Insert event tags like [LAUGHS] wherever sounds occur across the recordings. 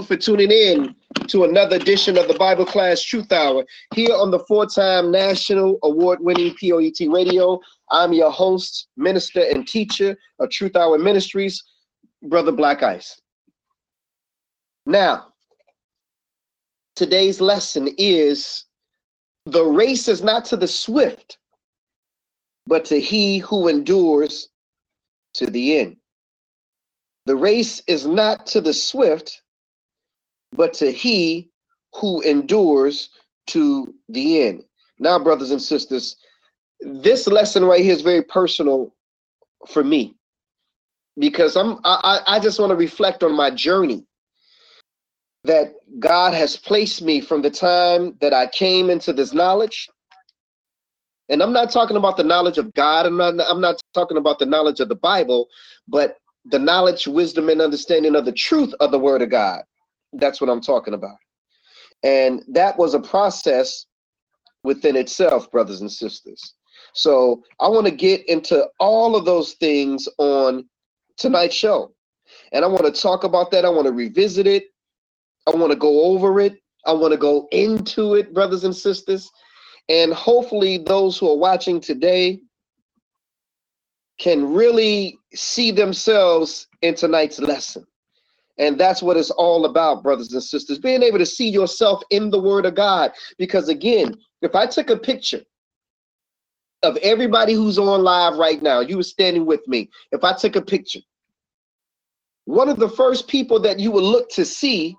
For tuning in to another edition of the Bible Class Truth Hour here on the four-time national award-winning POET Radio. I'm your host, minister, and teacher of Truth Hour Ministries, Brother Black Ice. Now, today's lesson is the race is not to the swift, but to he who endures to the end. The race is not to the swift, but to he who endures to the end. Now, brothers and sisters, this lesson right here is very personal for me because I'm I, I just want to reflect on my journey that God has placed me from the time that I came into this knowledge. And I'm not talking about the knowledge of God. I'm not, I'm not talking about the knowledge of the Bible, but the knowledge, wisdom, and understanding of the truth of the Word of God. That's what I'm talking about. And that was a process within itself, brothers and sisters. So I want to get into all of those things on tonight's show. And I want to talk about that. I want to revisit it. I want to go over it. I want to go into it, brothers and sisters. And hopefully, those who are watching today can really see themselves in tonight's lesson. And that's what it's all about, brothers and sisters, being able to see yourself in the Word of God. Because again, if I took a picture of everybody who's on live right now, you were standing with me. If I took a picture, one of the first people that you would look to see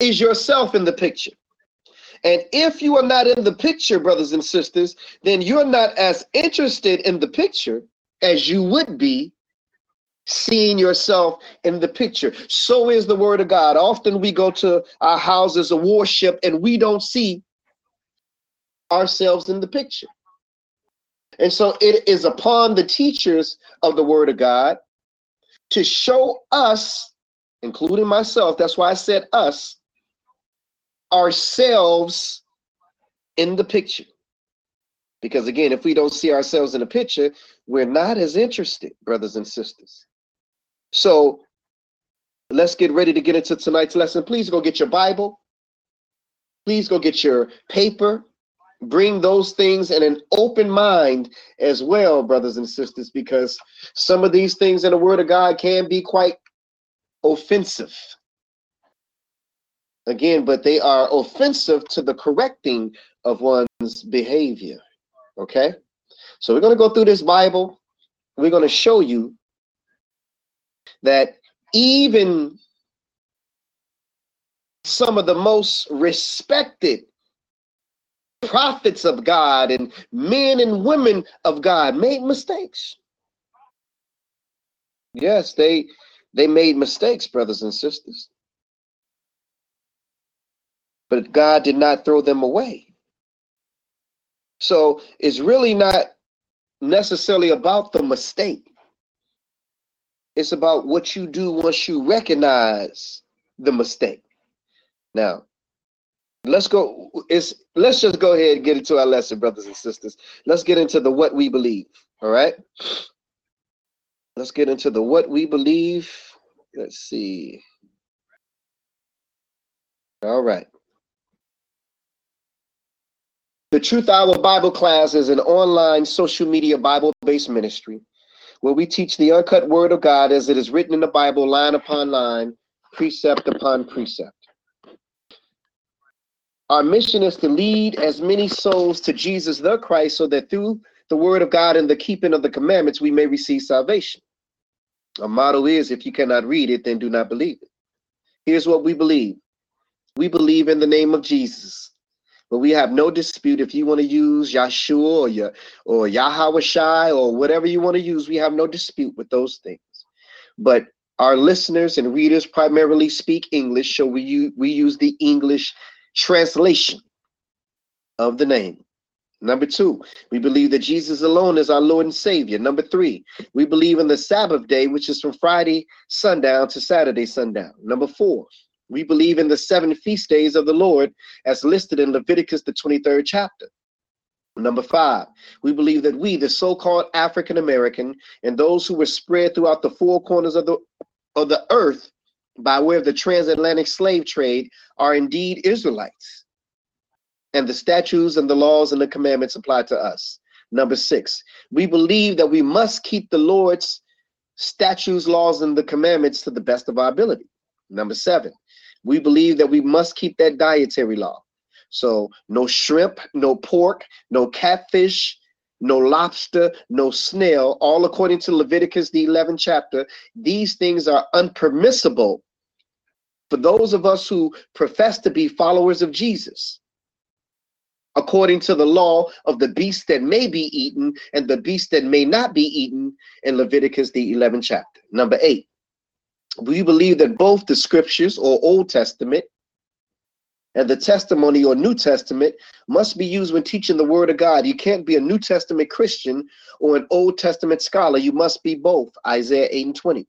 is yourself in the picture. And if you are not in the picture, brothers and sisters, then you're not as interested in the picture as you would be seeing yourself in the picture. So is the word of God. Often we go to our houses of worship and we don't see ourselves in the picture. And so it is upon the teachers of the word of God to show us, including myself, that's why I said us, ourselves in the picture. Because again, if we don't see ourselves in the picture, we're not as interested, brothers and sisters. So let's get ready to get into tonight's lesson. Please go get your Bible. Please go get your paper. Bring those things and an open mind as well, brothers and sisters, because some of these things in the Word of God can be quite offensive again, but they are offensive to the correcting of one's behavior. Okay? So we're going to go through this Bible. We're going to show you that even some of the most respected prophets of God and men and women of God made mistakes. Yes, they they made mistakes, brothers and sisters but God did not throw them away. So it's really not necessarily about the mistake. It's about what you do once you recognize the mistake. Now, let's go. It's let's just go ahead and get into our lesson, brothers and sisters. Let's get into the what we believe. All right. Let's get into the what we believe. Let's see. All right. The Truth Hour Bible class is an online social media Bible based ministry where we teach the uncut word of God as it is written in the Bible, line upon line, precept upon precept. Our mission is to lead as many souls to Jesus the Christ so that through the word of God and the keeping of the commandments we may receive salvation. Our motto is if you cannot read it, then do not believe it. Here's what we believe we believe in the name of Jesus but we have no dispute if you want to use Yahshua or, your, or or whatever you want to use. We have no dispute with those things. But Our listeners and readers primarily speak English, so we, we use the English translation of the name. Number two, we believe that Jesus alone is our Lord and Savior. Number three, we believe in the Sabbath day, which is from Friday sundown to Saturday sundown. Number four, we believe in the seven feast days of the Lord as listed in Leviticus, the 23rd chapter. Number five, we believe that we, the so-called African American, and those who were spread throughout the four corners of the of the earth by way of the transatlantic slave trade, are indeed Israelites. And the statutes and the laws and the commandments apply to us. Number six, we believe that we must keep the Lord's statutes, laws, and the commandments to the best of our ability. Number seven, we believe that we must keep that dietary law. So no shrimp, no pork, no catfish, no lobster, no snail, all according to Leviticus, the 11th chapter. These things are unpermissible for those of us who profess to be followers of Jesus. According to the law of the beast that may be eaten and the beast that may not be eaten in Leviticus, the 11th chapter. Number eight, we believe that both the scriptures or Old Testament and the testimony or New Testament must be used when teaching the Word of God. You can't be a New Testament Christian or an Old Testament scholar. You must be both. Isaiah 8 and 20.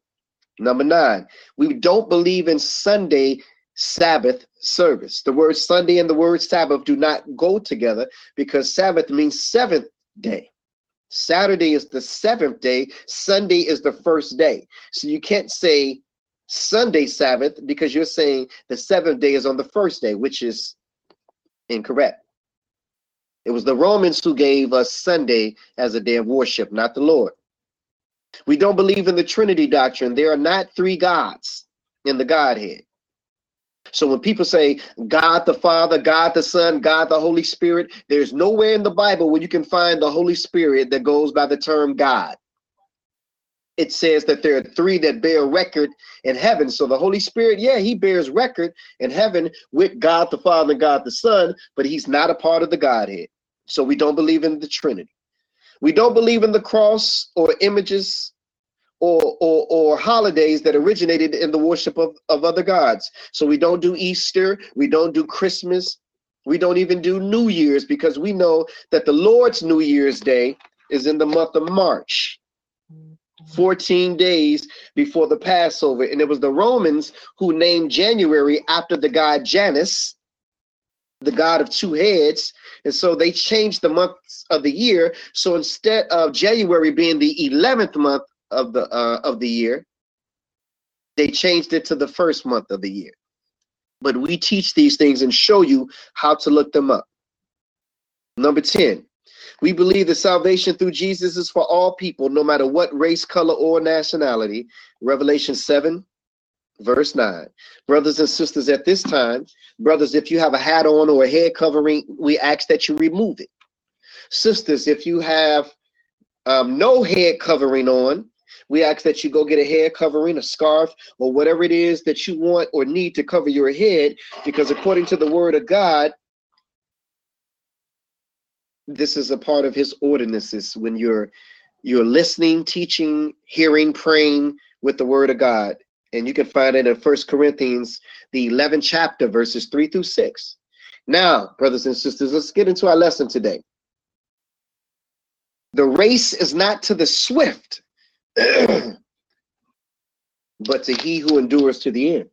Number nine, we don't believe in Sunday Sabbath service. The word Sunday and the word Sabbath do not go together because Sabbath means seventh day. Saturday is the seventh day, Sunday is the first day. So you can't say Sunday Sabbath because you're saying the seventh day is on the first day, which is incorrect. It was the Romans who gave us Sunday as a day of worship, not the Lord. We don't believe in the Trinity doctrine. There are not three gods in the Godhead. So when people say God the Father, God the Son, God the Holy Spirit, there's nowhere in the Bible where you can find the Holy Spirit that goes by the term God it says that there are three that bear record in heaven. So the Holy Spirit, yeah, he bears record in heaven with God the Father and God the Son, but he's not a part of the Godhead. So we don't believe in the Trinity. We don't believe in the cross or images or, or, or holidays that originated in the worship of, of other gods. So we don't do Easter, we don't do Christmas, we don't even do New Year's because we know that the Lord's New Year's Day is in the month of March. 14 days before the Passover. And it was the Romans who named January after the god Janus, the god of two heads. And so they changed the months of the year. So instead of January being the 11th month of the uh, of the year, they changed it to the first month of the year. But we teach these things and show you how to look them up. Number 10, we believe that salvation through Jesus is for all people, no matter what race, color, or nationality. Revelation 7, verse 9. Brothers and sisters, at this time, brothers, if you have a hat on or a head covering, we ask that you remove it. Sisters, if you have um, no head covering on, we ask that you go get a hair covering, a scarf, or whatever it is that you want or need to cover your head, because according to the word of God, this is a part of his ordinances when you're you're listening teaching hearing praying with the word of god. And you can find it in first corinthians the 11th chapter verses 3 through 6 now brothers and sisters let's get into our lesson today. The race is not to the swift [CLEARS THROAT] but to he who endures to the end.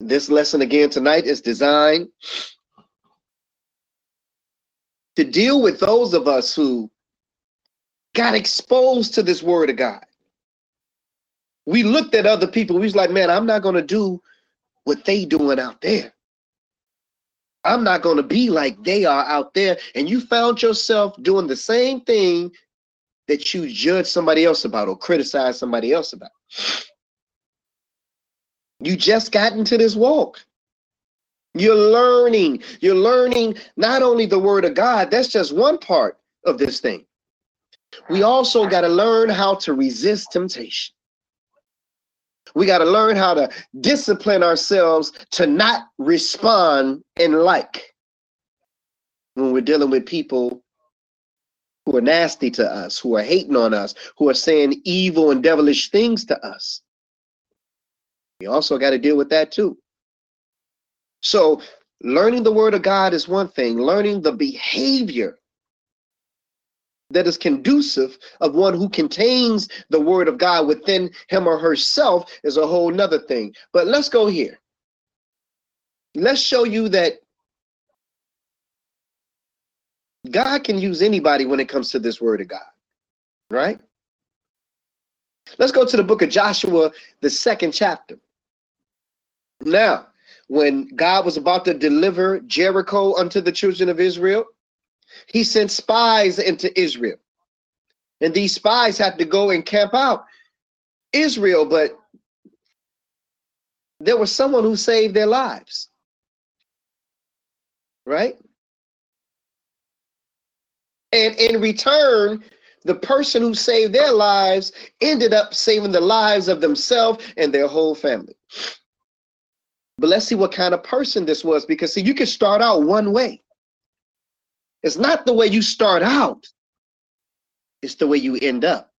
This lesson again tonight is designed to deal with those of us who got exposed to this word of God. We looked at other people, we was like, man, I'm not gonna do what they doing out there. I'm not gonna be like they are out there. And you found yourself doing the same thing that you judge somebody else about or criticize somebody else about. You just got into this walk. You're learning. You're learning not only the word of God, that's just one part of this thing. We also got to learn how to resist temptation. We got to learn how to discipline ourselves to not respond in like when we're dealing with people who are nasty to us, who are hating on us, who are saying evil and devilish things to us. We also got to deal with that too. So, learning the word of God is one thing, learning the behavior that is conducive of one who contains the word of God within him or herself is a whole nother thing. But let's go here. Let's show you that God can use anybody when it comes to this word of God, right? Let's go to the book of Joshua, the second chapter. Now, when God was about to deliver Jericho unto the children of Israel, he sent spies into Israel. And these spies had to go and camp out Israel, but there was someone who saved their lives. Right? And in return, the person who saved their lives ended up saving the lives of themselves and their whole family. But let's see what kind of person this was because see, you can start out one way. It's not the way you start out, it's the way you end up.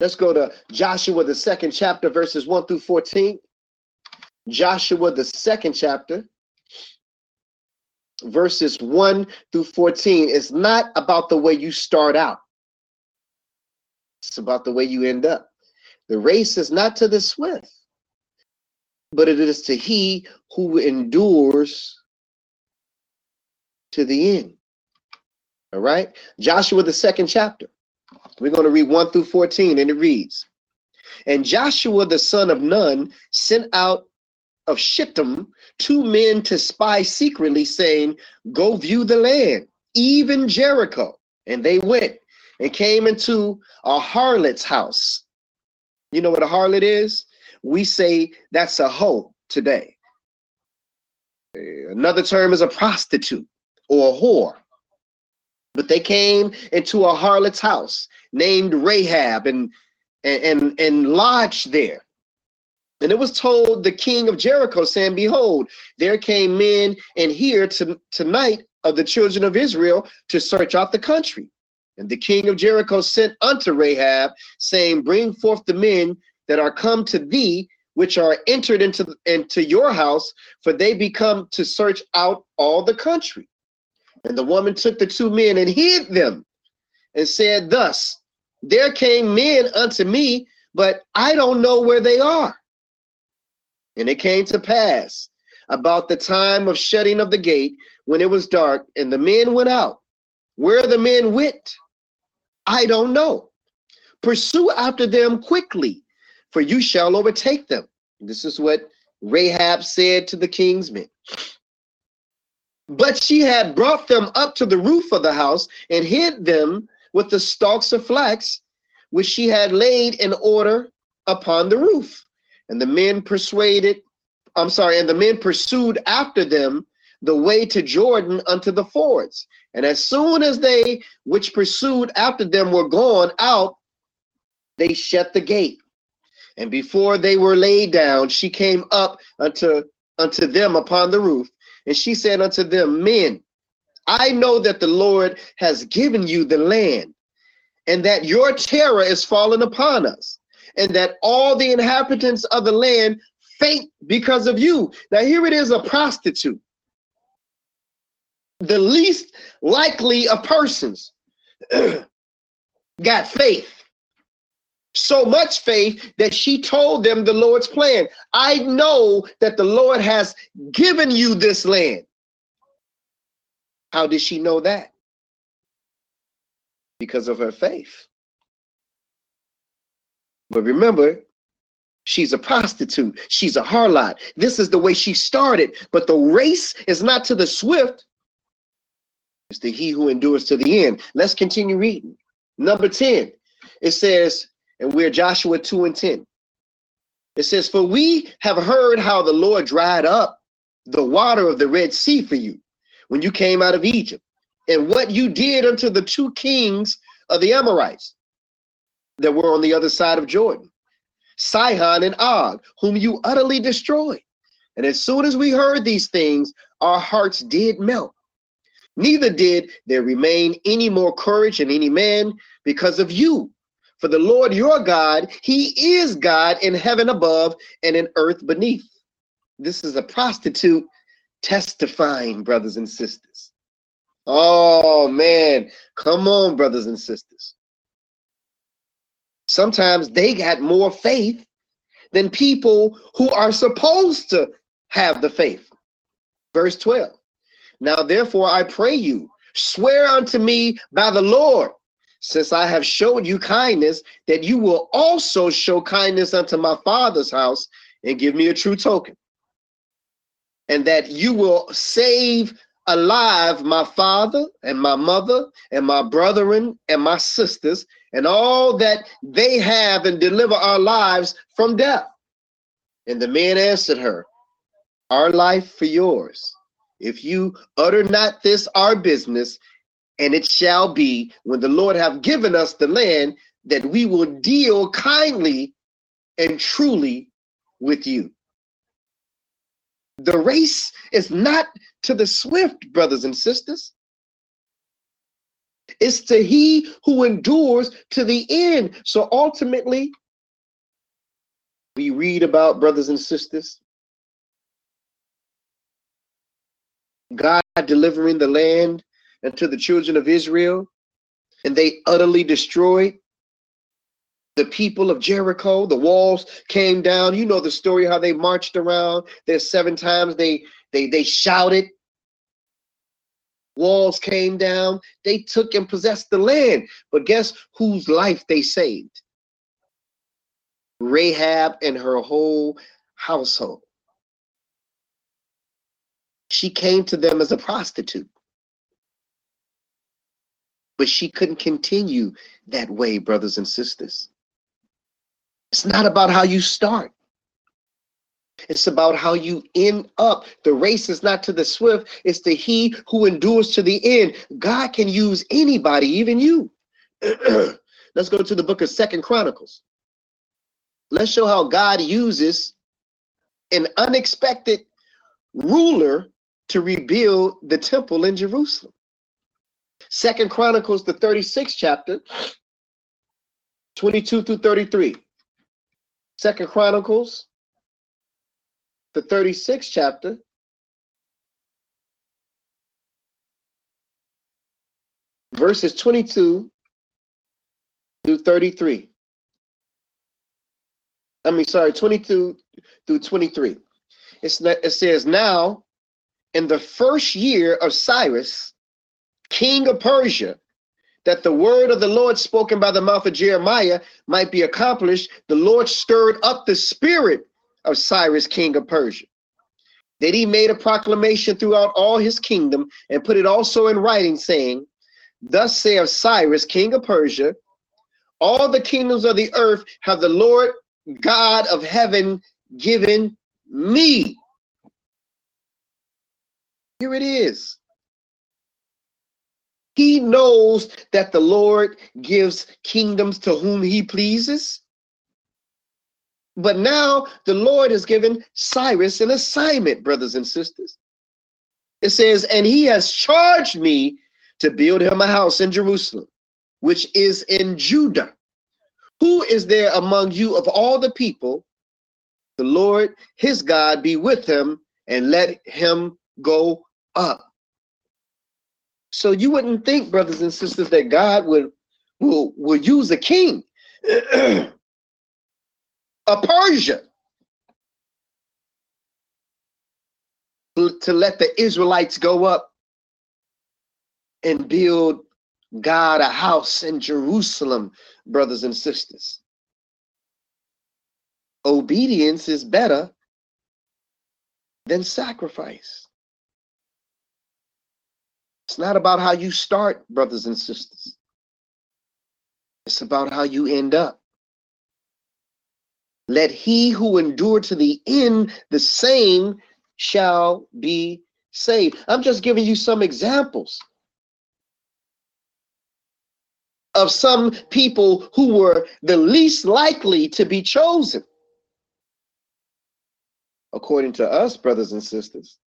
Let's go to Joshua, the second chapter, verses 1 through 14. Joshua, the second chapter, verses 1 through 14. It's not about the way you start out, it's about the way you end up. The race is not to the swift, but it is to he who endures to the end. All right. Joshua, the second chapter. We're going to read 1 through 14, and it reads And Joshua, the son of Nun, sent out of Shittim two men to spy secretly, saying, Go view the land, even Jericho. And they went and came into a harlot's house. You know what a harlot is? We say that's a hoe today. Another term is a prostitute or a whore. But they came into a harlot's house named Rahab and and and, and lodged there. And it was told the king of Jericho, saying, Behold, there came men and here to, tonight of the children of Israel to search out the country. And the king of Jericho sent unto Rahab, saying, Bring forth the men that are come to thee, which are entered into, into your house, for they become to search out all the country. And the woman took the two men and hid them and said, Thus, there came men unto me, but I don't know where they are. And it came to pass about the time of shutting of the gate when it was dark, and the men went out. Where the men went, I don't know. Pursue after them quickly, for you shall overtake them. This is what Rahab said to the king's men. But she had brought them up to the roof of the house and hid them with the stalks of flax, which she had laid in order upon the roof. And the men persuaded, I'm sorry, and the men pursued after them the way to Jordan unto the fords. And as soon as they which pursued after them were gone out, they shut the gate. And before they were laid down, she came up unto unto them upon the roof. And she said unto them, Men, I know that the Lord has given you the land, and that your terror is fallen upon us, and that all the inhabitants of the land faint because of you. Now, here it is a prostitute, the least likely of persons, [CLEARS THROAT] got faith so much faith that she told them the Lord's plan. I know that the Lord has given you this land. How did she know that? Because of her faith. But remember, she's a prostitute, she's a harlot. This is the way she started. But the race is not to the swift, it's to he who endures to the end. Let's continue reading. Number 10, it says, and we're Joshua 2 and 10. It says, For we have heard how the Lord dried up the water of the Red Sea for you when you came out of Egypt, and what you did unto the two kings of the Amorites that were on the other side of Jordan, Sihon and Og, whom you utterly destroyed. And as soon as we heard these things, our hearts did melt. Neither did there remain any more courage in any man because of you. For the Lord your God, he is God in heaven above and in earth beneath. This is a prostitute testifying, brothers and sisters. Oh man, come on, brothers and sisters. Sometimes they got more faith than people who are supposed to have the faith. Verse 12. Now, therefore, I pray you, swear unto me by the Lord, since I have showed you kindness, that you will also show kindness unto my father's house and give me a true token. And that you will save alive my father and my mother and my brethren and my sisters and all that they have and deliver our lives from death. And the man answered her, Our life for yours. If you utter not this our business, and it shall be when the Lord have given us the land that we will deal kindly and truly with you. The race is not to the swift, brothers and sisters. It's to he who endures to the end. So ultimately, we read about brothers and sisters. God delivering the land unto the children of Israel, and they utterly destroyed the people of Jericho. The walls came down. You know the story how they marched around. there seven times they they they shouted walls came down. They took and possessed the land. But guess whose life they saved? Rahab and her whole household. She came to them as a prostitute. But she couldn't continue that way, brothers and sisters. It's not about how you start. It's about how you end up. The race is not to the swift, it's to he who endures to the end. God can use anybody, even you. [CLEARS THROAT] Let's go to the book of Second Chronicles. Let's show how God uses an unexpected ruler to rebuild the temple in Jerusalem. Second Chronicles, the 36th chapter, 22 through 33. Second Chronicles the 36th chapter, verses 22 through 33. I mean, sorry, 22 through 23. It's, it says, Now, in the first year of Cyrus, king of Persia, that the word of the Lord spoken by the mouth of Jeremiah might be accomplished, the Lord stirred up the spirit of Cyrus, king of Persia. That he made a proclamation throughout all his kingdom and put it also in writing, saying, Thus saith Cyrus, king of Persia, all the kingdoms of the earth have the Lord God of heaven given me. Here it is. He knows that the Lord gives kingdoms to whom he pleases. But now the Lord has given Cyrus an assignment, brothers and sisters. It says, and he has charged me to build him a house in Jerusalem, which is in Judah. Who is there among you of all the people? The Lord his God be with him and let him go up. So you wouldn't think, brothers and sisters, that God would will, will use a king [CLEARS THROAT] a Persia to let the Israelites go up and build God a house in Jerusalem, brothers and sisters. Obedience is better than sacrifice. It's not about how you start, brothers and sisters. It's about how you end up. Let he who endure to the end, the same shall be saved. I'm just giving you some examples of some people who were the least likely to be chosen. According to us, brothers and sisters.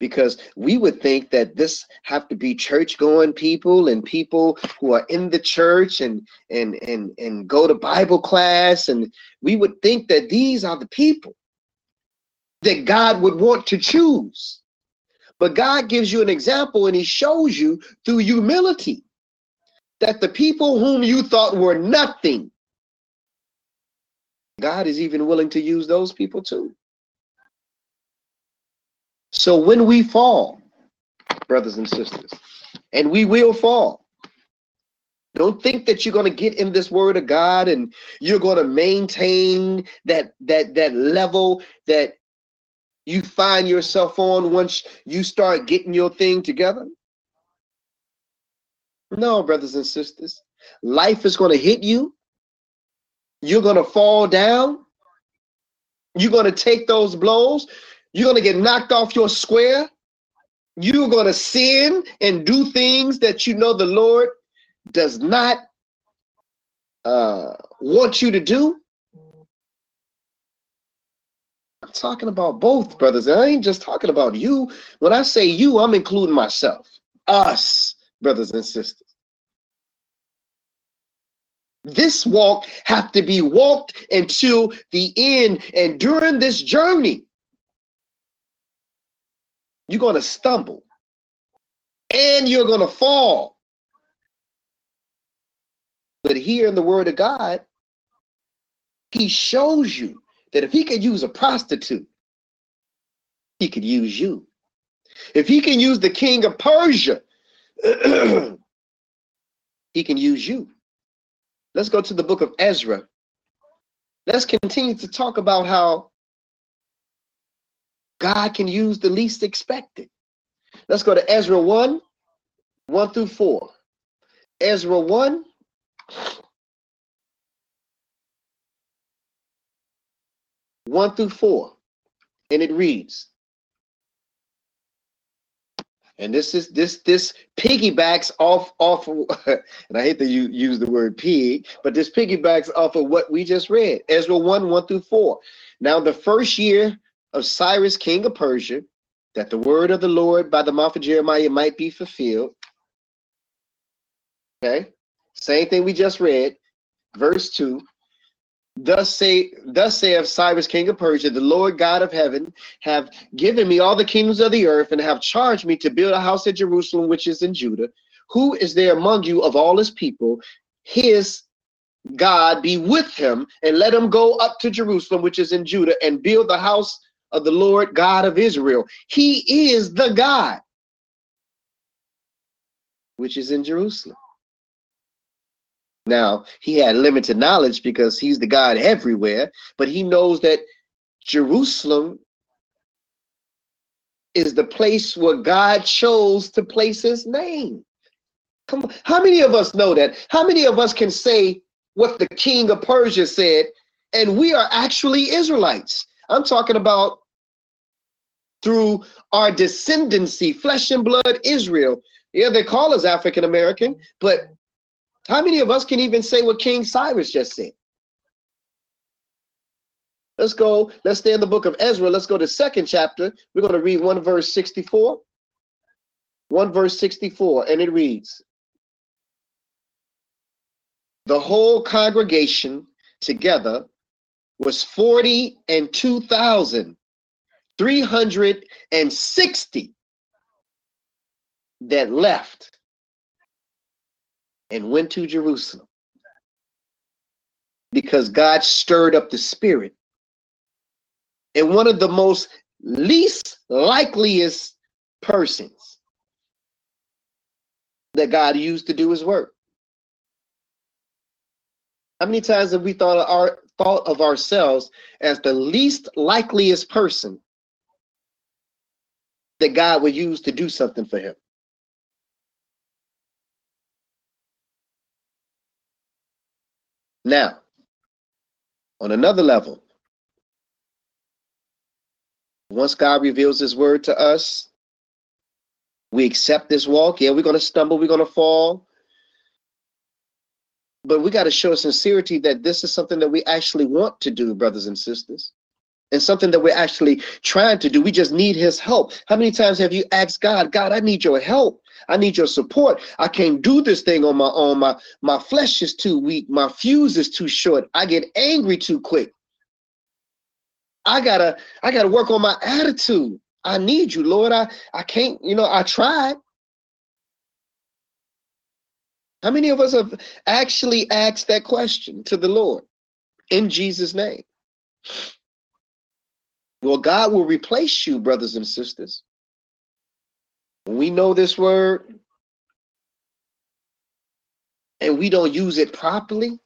Because we would think that this have to be church going people and people who are in the church and and and and go to bible class. And we would think that these are the people that god would want to choose. But god gives you an example and he shows you through humility that the people whom you thought were nothing god is even willing to use those people too so when we fall, brothers and sisters, and we will fall, don't think that you're going to get in this word of God and you're going to maintain that that that level that you find yourself on once you start getting your thing together. No, brothers and sisters. Life is going to hit you. You're going to fall down. You're going to take those blows. You're going to get knocked off your square. You're going to sin and do things that you know the Lord does not uh, want you to do. I'm talking about both, brothers. I ain't just talking about you. When I say you, I'm including myself, us, brothers and sisters. This walk have to be walked until the end. And during this journey, you're going to stumble and you're going to fall. But here in the Word of God, He shows you that if He could use a prostitute, He could use you. If He can use the king of Persia, [CLEARS THROAT] He can use you. Let's go to the book of Ezra. Let's continue to talk about how God can use the least expected. Let's go to Ezra 1 1 through 4. Ezra 1 1 through 4. And it reads, and this is this this piggybacks off off [LAUGHS] and i hate to use the word pig but this piggybacks off of what we just read ezra 1 1 through 4 now the first year of Cyrus, king of Persia, that the word of the Lord by the mouth of Jeremiah might be fulfilled. Okay, same thing we just read, verse 2. Thus say, thus saith Cyrus, king of Persia, the Lord God of heaven, have given me all the kingdoms of the earth, and have charged me to build a house at Jerusalem, which is in Judah. Who is there among you of all his people? His God be with him, and let him go up to Jerusalem, which is in Judah, and build the house of the Lord God of Israel. He is the God which is in Jerusalem. Now, he had limited knowledge because he's the God everywhere, but he knows that Jerusalem is the place where God chose to place his name. Come on. How many of us know that? How many of us can say what the king of Persia said, and we are actually Israelites? I'm talking about through our descendancy, flesh and blood Israel. Yeah, they call us African American, but how many of us can even say what King Cyrus just said? Let's go, let's stay in the book of Ezra. Let's go to second chapter. We're going to read one verse 64. One verse 64, and it reads The whole congregation together was 40 and 2,000 360 that left and went to Jerusalem because God stirred up the spirit. And one of the most least likeliest persons that God used to do his work. How many times have we thought of our thought of ourselves as the least likeliest person that God would use to do something for him. Now, on another level, once God reveals his word to us, we accept this walk. Yeah, we're going to stumble, we're going to fall. But we got to show sincerity that this is something that we actually want to do, brothers and sisters. And something that we're actually trying to do. We just need his help. How many times have you asked God, God, I need your help. I need your support. I can't do this thing on my own. My my flesh is too weak. My fuse is too short. I get angry too quick. I gotta I gotta work on my attitude. I need you, Lord. I I can't, you know, I tried. How many of us have actually asked that question to the Lord in Jesus' name? Well, God will replace you, brothers and sisters. we know this word and we don't use it properly,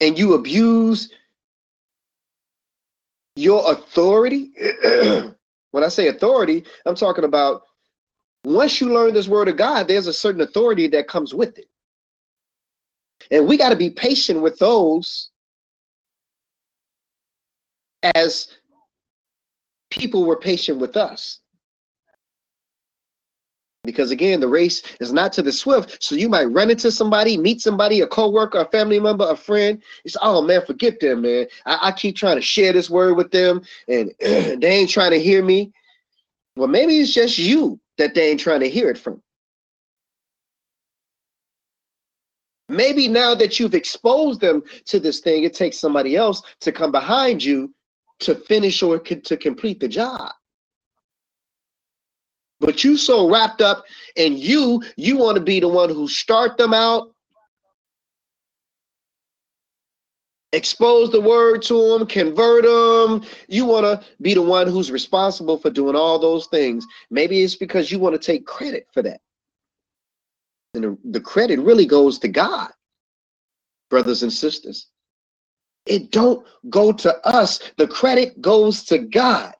and you abuse your authority, [CLEARS THROAT] when I say authority, I'm talking about once you learn this word of God, there's a certain authority that comes with it. And we got to be patient with those as people were patient with us. Because again, the race is not to the swift. So you might run into somebody, meet somebody, a coworker, a family member, a friend. It's oh man, forget them, man. I, I keep trying to share this word with them, and [CLEARS THROAT] they ain't trying to hear me. Well, maybe it's just you that they ain't trying to hear it from. Maybe now that you've exposed them to this thing, it takes somebody else to come behind you to finish or to complete the job. But you so wrapped up in you, you want to be the one who start them out, expose the word to them, convert them. You want to be the one who's responsible for doing all those things. Maybe it's because you want to take credit for that. And the, the credit really goes to God, brothers and sisters. It don't go to us. The credit goes to God.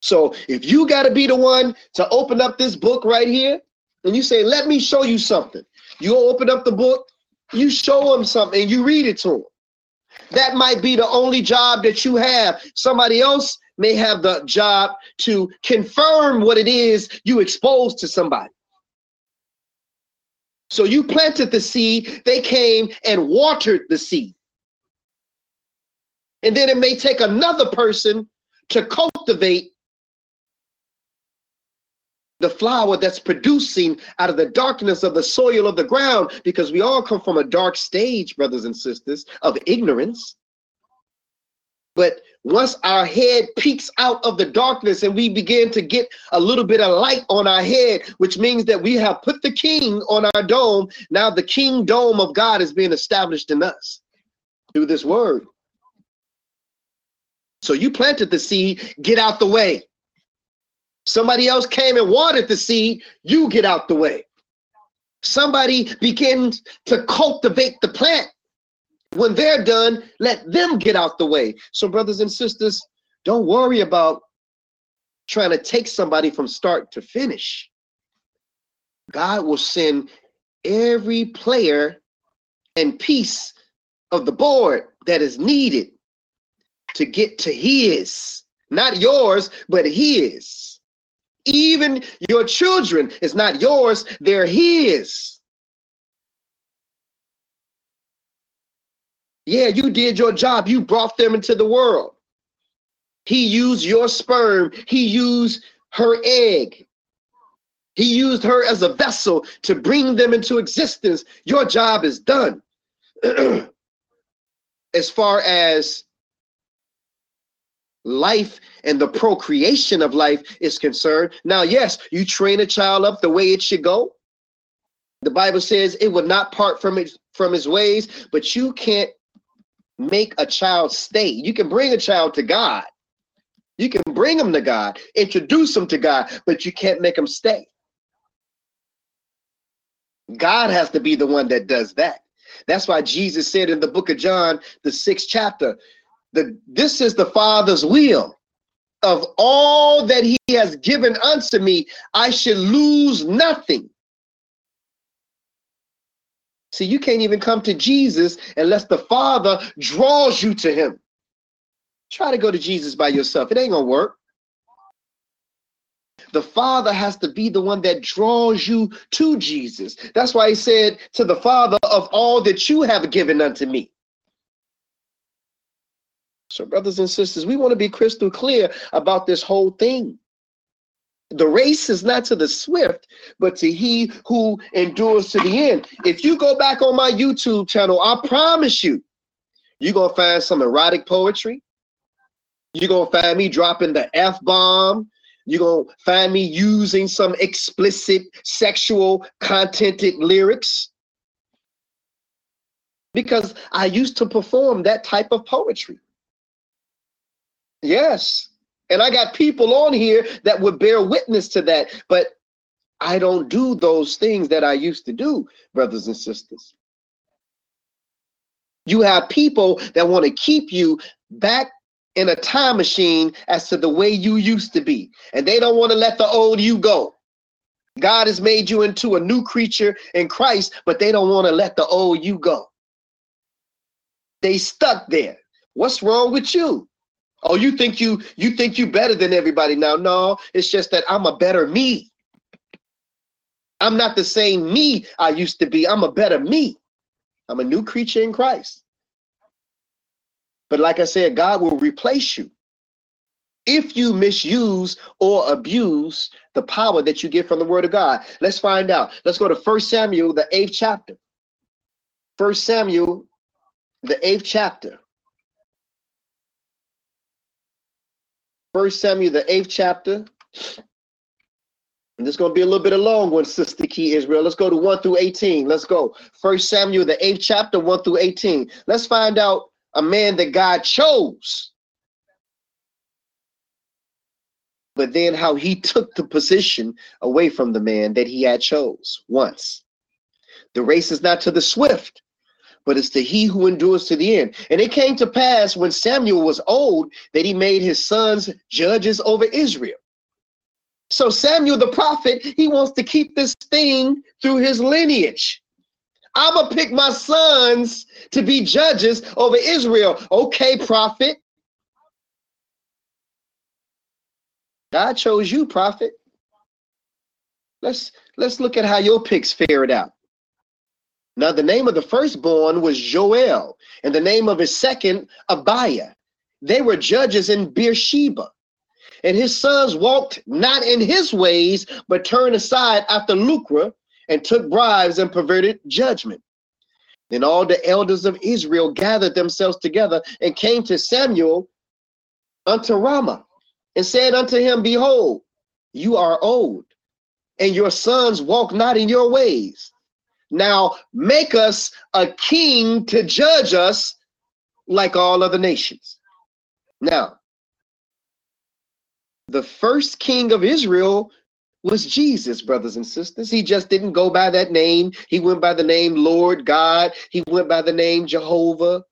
So if you got to be the one to open up this book right here, and you say, "Let me show you something," you open up the book, you show them something, you read it to them. That might be the only job that you have. Somebody else may have the job to confirm what it is you exposed to somebody. So you planted the seed, they came and watered the seed. And then it may take another person to cultivate the flower that's producing out of the darkness of the soil of the ground because we all come from a dark stage, brothers and sisters, of ignorance. But once our head peeks out of the darkness and we begin to get a little bit of light on our head, which means that we have put the king on our dome, now the king dome of God is being established in us through this word. So you planted the seed, get out the way. Somebody else came and watered the seed, you get out the way. Somebody begins to cultivate the plant. When they're done, let them get out the way. So, brothers and sisters, don't worry about trying to take somebody from start to finish. God will send every player and piece of the board that is needed to get to his, not yours, but his. Even your children is not yours, they're his. Yeah, you did your job. You brought them into the world. He used your sperm. He used her egg. He used her as a vessel to bring them into existence. Your job is done. [CLEARS THROAT] as far as life and the procreation of life is concerned. Now, yes, you train a child up the way it should go. The Bible says it will not part from its from his ways, but you can't make a child stay. You can bring a child to God. You can bring them to God, introduce them to God, but you can't make them stay. God has to be the one that does that. That's why Jesus said in the book of John, the sixth chapter, the this is the Father's will. Of all that he has given unto me, I should lose nothing. See, you can't even come to Jesus unless the Father draws you to him. Try to go to Jesus by yourself. It ain't gonna work. The Father has to be the one that draws you to Jesus. That's why he said to the Father, of all that you have given unto me. So, brothers and sisters, we want to be crystal clear about this whole thing. The race is not to the swift, but to he who endures to the end. If you go back on my YouTube channel, I promise you, you're going to find some erotic poetry. You're going to find me dropping the F bomb. You're going to find me using some explicit sexual contented lyrics because I used to perform that type of poetry. Yes. And I got people on here that would bear witness to that. But I don't do those things that I used to do, brothers and sisters. You have people that want to keep you back in a time machine as to the way you used to be. And they don't want to let the old you go. God has made you into a new creature in Christ, but they don't want to let the old you go. They stuck there. What's wrong with you? Oh, you think you you think you better than everybody now? No, it's just that I'm a better me. I'm not the same me I used to be. I'm a better me. I'm a new creature in Christ. But like I said, God will replace you if you misuse or abuse the power that you get from the word of God. Let's find out. Let's go to First Samuel, the eighth chapter. First Samuel, the eighth chapter. First Samuel, the eighth chapter. And this is going to be a little bit of long one, Sister Key Israel. Let's go to 1 through 18. Let's go. First Samuel, the eighth chapter, 1 through 18. Let's find out a man that God chose. But then how he [LAUGHS] took the position away from the man that he had chose once. The race is not to the swift, but it's to he who endures to the end. And it came to pass when Samuel was old that he made his sons judges over Israel. So Samuel the prophet, he wants to keep this thing through his lineage. I'm gonna pick my sons to be judges over Israel. Okay, prophet. God chose you, prophet. Let's let's look at how your picks fared out. Now, the name of the firstborn was Joel, and the name of his second, Abiah. They were judges in Beersheba. And his sons walked not in his ways, but turned aside after lucre and took bribes and perverted judgment. Then all the elders of Israel gathered themselves together and came to Samuel unto Ramah and said unto him, Behold, you are old, and your sons walk not in your ways. Now make us a king to judge us like all other nations. Now, the first king of Israel was Jesus, brothers and sisters. He just didn't go by that name. He went by the name Lord God. He went by the name Jehovah.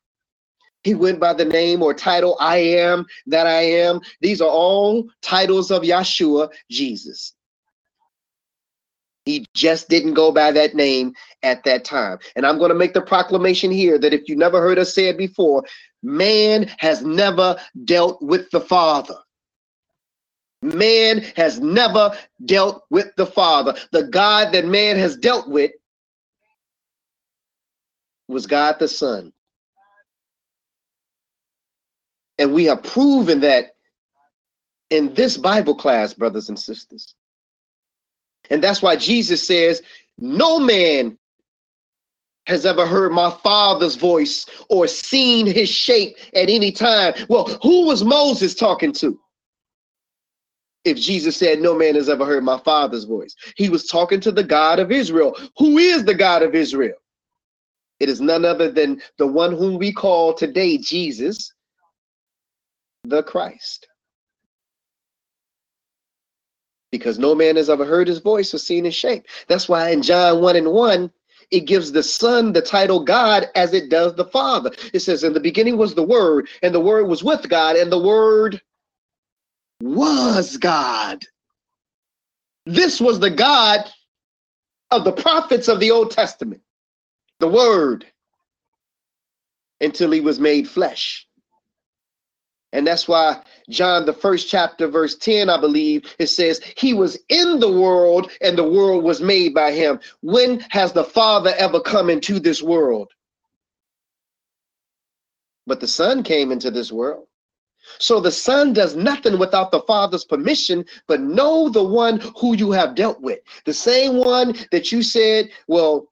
He went by the name or title I am that I am. These are all titles of Yeshua, Jesus. He just didn't go by that name at that time. And I'm going to make the proclamation here that if you never heard us say it before, man has never dealt with the Father. Man has never dealt with the Father. The God that man has dealt with was God the Son. And we have proven that in this Bible class, brothers and sisters. And that's why Jesus says, No man has ever heard my father's voice or seen his shape at any time. Well, who was Moses talking to? If Jesus said, No man has ever heard my father's voice, he was talking to the God of Israel. Who is the God of Israel? It is none other than the one whom we call today Jesus, the Christ because no man has ever heard his voice or seen his shape. That's why in John 1 and 1, it gives the Son the title God as it does the Father. It says, In the beginning was the Word, and the Word was with God, and the Word was God. This was the God of the prophets of the Old Testament, the Word, until he was made flesh. And that's why John, the first chapter, verse 10, I believe, it says, He was in the world and the world was made by him. When has the Father ever come into this world? But the Son came into this world. So the son does nothing without the father's permission, but know the one who you have dealt with. The same one that you said, well,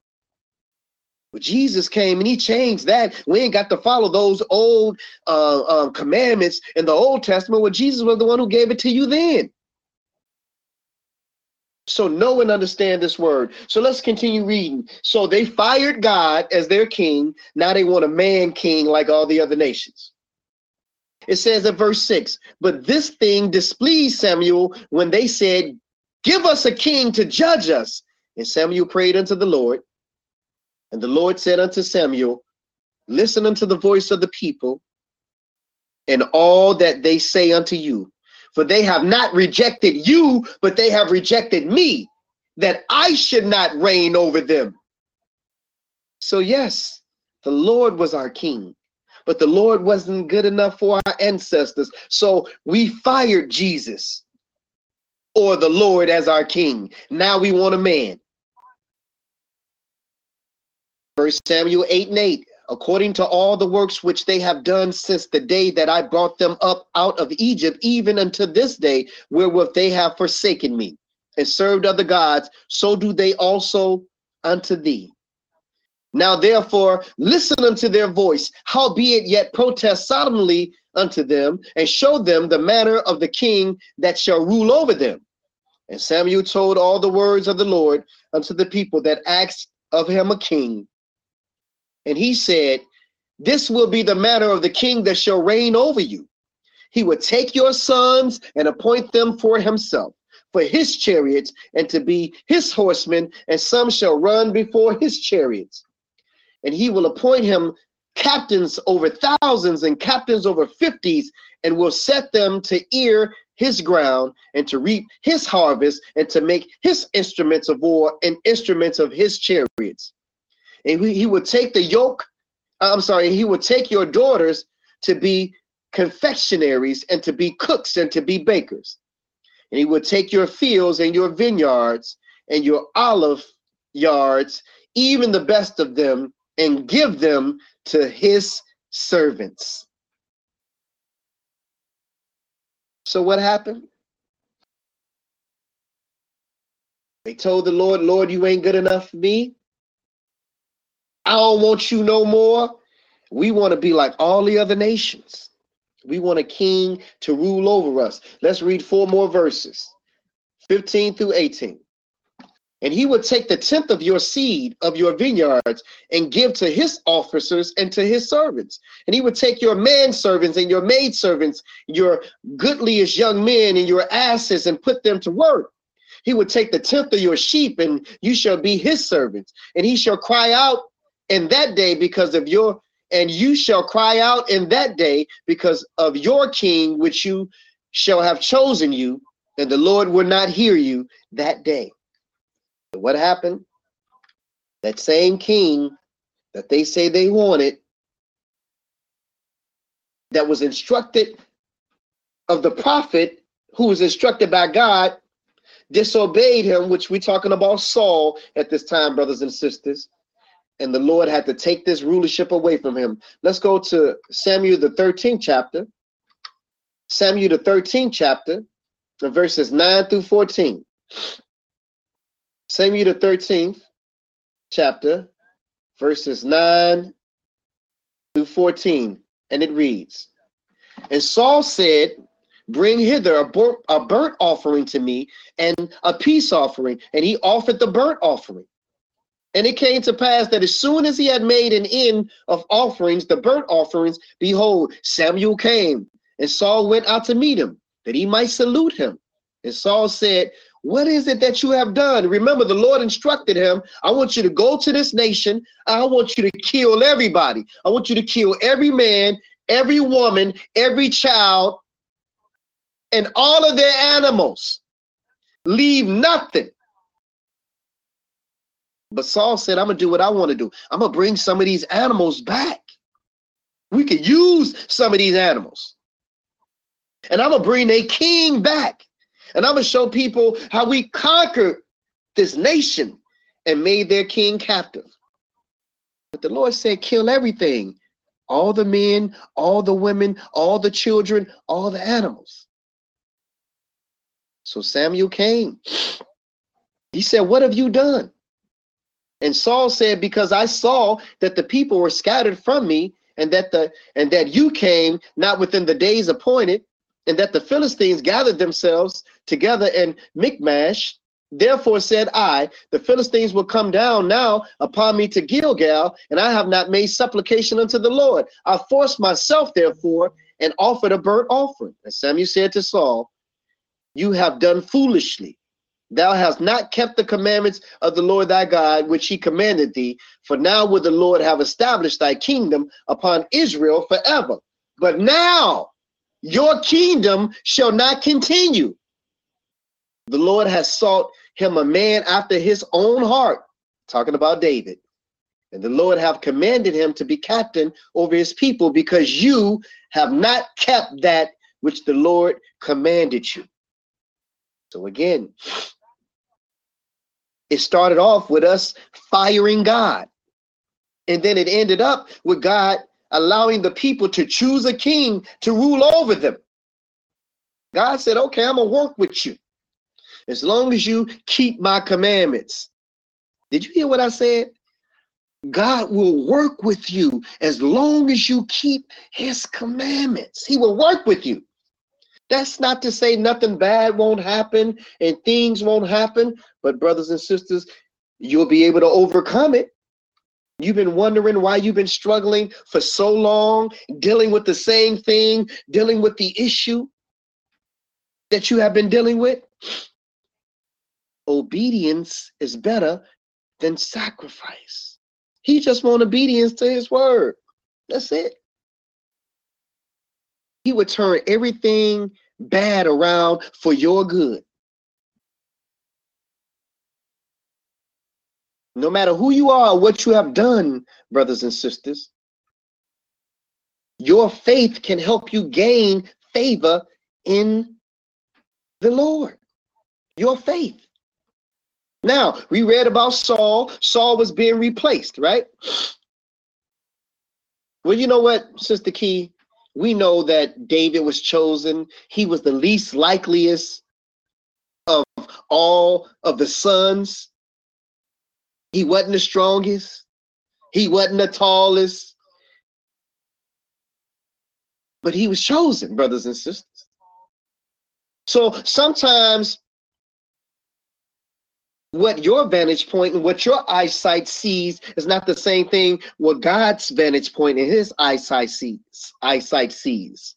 Jesus came and he changed that. We ain't got to follow those old uh, uh, commandments in the Old Testament. Well, Jesus was the one who gave it to you then. So know and understand this word. So let's continue reading. So they fired God as their king. Now they want a man king like all the other nations. It says in verse 6 But this thing displeased Samuel when they said, Give us a king to judge us. And Samuel prayed unto the Lord. And the Lord said unto Samuel, Listen unto the voice of the people and all that they say unto you. For they have not rejected you, but they have rejected me, that I should not reign over them. So, yes, the Lord was our king, but the Lord wasn't good enough for our ancestors. So we fired Jesus or the Lord as our king. Now we want a man. First Samuel 8 and 8 according to all the works which they have done since the day that I brought them up out of Egypt, even unto this day, wherewith they have forsaken me and served other gods, so do they also unto thee. Now therefore, listen unto their voice, howbeit yet protest solemnly unto them, and show them the manner of the king that shall rule over them. And Samuel told all the words of the Lord unto the people that asked of him a king and he said, This will be the matter of the king that shall reign over you. He will take your sons and appoint them for himself, for his chariots, and to be his horsemen, and some shall run before his chariots. And he will appoint him captains over thousands and captains over fifties, and will set them to ear his ground and to reap his harvest and to make his instruments of war and instruments of his chariots and he would take the yoke uh, i'm sorry he would take your daughters to be confectionaries and to be cooks and to be bakers. And he would take your fields and your vineyards and your olive yards even the best of them and give them to his servants. So what happened? They told the lord lord you ain't good enough for me I don't want you no more. We want to be like all the other nations. We want a king to rule over us. Let's read four more verses 15 through 18. And he would take the tenth of your seed of your vineyards and give to his officers and to his servants. And he would take your manservants and your maidservants, your goodliest young men and your asses and put them to work. He would take the tenth of your sheep and you shall be his servants. And he shall cry out in that day because of your and you shall cry out in that day because of your king which you shall have chosen you and the lord will not hear you that day. What happened? That same king that they say they wanted that was instructed of the prophet who was instructed by god disobeyed him which we're talking about saul at this time brothers and sisters and the Lord had to take this rulership away from him. Let's go to Samuel the 13th chapter. Samuel the 13th chapter, verses 9 through 14. Samuel the 13th chapter, verses 9 through 14. And it reads, And Saul said, Bring hither a, burnt, a burnt offering to me and a peace offering. And he offered the burnt offering. And it came to pass that as soon as he had made an end of offerings, the burnt offerings, behold, Samuel came, and Saul went out to meet him, that he might salute him. And Saul said, What is it that you have done? Remember, the Lord instructed him, I want you to go to this nation. I want you to kill everybody. I want you to kill every man, every woman, every child, and all of their animals. Leave nothing. But Saul said, I'm going to do what I want to do. I'm going to bring some of these animals back. We could use some of these animals. And I'm going to bring a king back. And I'm going to show people how we conquered this nation and made their king captive. But the Lord said, kill everything. all the men, all the women, all the children, all the animals. So Samuel came. He said, What have you done? And Saul said, Because I saw that the people were scattered from me, and that the and that you came not within the days appointed, and that the Philistines gathered themselves together in Michmash. Therefore said I, the Philistines will come down now upon me to Gilgal, and I have not made supplication unto the Lord. I forced myself, therefore, and offered a burnt offering. And Samuel said to Saul, You have done foolishly. Thou hast not kept the commandments of the Lord thy God, which he commanded thee. For now would the Lord have established thy kingdom upon Israel forever. But now your kingdom shall not continue. The Lord has sought him a man after his own heart, talking about David. And the Lord have commanded him to be captain over his people because you have not kept that which the Lord commanded you. So again, it started off with us firing God. And then it ended up with God allowing the people to choose a king to rule over them. God said, okay, I'm going to work with you as long as you keep my commandments. Did you hear what I said? God will work with you as long as you keep his commandments. He will work with you. That's not to say nothing bad won't happen and things won't happen, but brothers and sisters, you'll be able to overcome it. You've been wondering why you've been struggling for so long, dealing with the same thing, dealing with the issue that you have been dealing with. Obedience is better than sacrifice. He just want obedience to his word. That's it. He would turn everything bad around for your good. No matter who you are, what you have done, brothers and sisters, your faith can help you gain favor in the Lord. Your faith. Now, we read about Saul. Saul was being replaced, right? Well, you know what, Sister Key? We know that David was chosen. He was the least likeliest of all of the sons he wasn't the strongest. He wasn't the tallest. But he was chosen, brothers and sisters. So sometimes what your vantage point and what your eyesight sees is not the same thing what God's vantage point and his eyesight sees. Eyesight sees.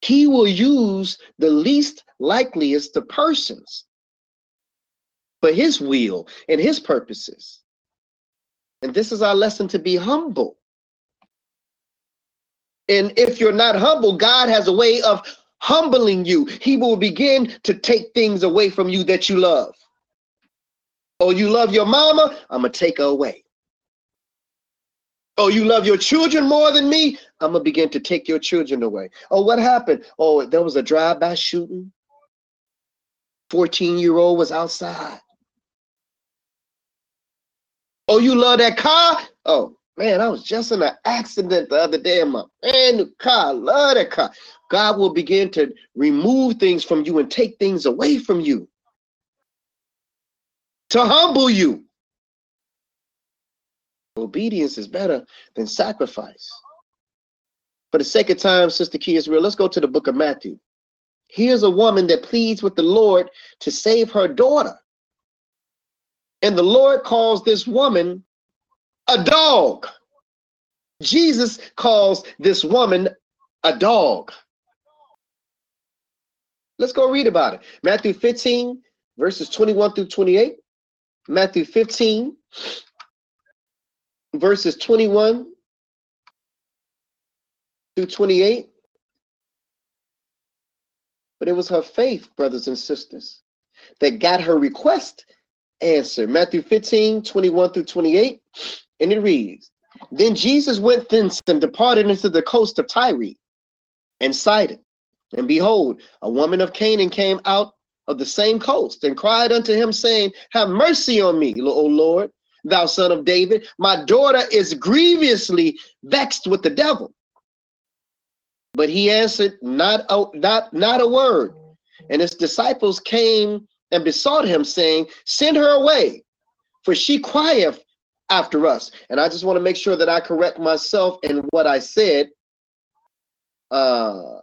He will use the least likeliest of persons for his will and his purposes. And this is our lesson to be humble. And if you're not humble, God has a way of humbling you. He will begin to take things away from you that you love. Oh, you love your mama? I'm going to take her away. Oh, you love your children more than me? I'm going to begin to take your children away. Oh, what happened? Oh, there was a drive-by shooting. 14 year old was outside. Oh, you love that car? Oh, man, I was just in an accident the other day in my brand new car. I love that car. God will begin to remove things from you and take things away from you to humble you. Obedience is better than sacrifice. For the sake of time, Sister Key Israel, let's go to the book of Matthew. Here's a woman that pleads with the Lord to save her daughter. And the Lord calls this woman a dog. Jesus calls this woman a dog. Let's go read about it. Matthew 15, verses 21 through 28. Matthew 15, verses 21 through 28. But it was her faith, brothers and sisters, that got her request answered. Matthew 15, 21 through 28. And it reads Then Jesus went thence and departed into the coast of Tyre and Sidon. And behold, a woman of Canaan came out of the same coast and cried unto him, saying, Have mercy on me, O Lord, thou son of David? My daughter is grievously vexed with the devil. But he answered not a, not, not a word. And his disciples came and besought him, saying, Send her away, for she crieth after us. And I just want to make sure that I correct myself in what I said. Uh,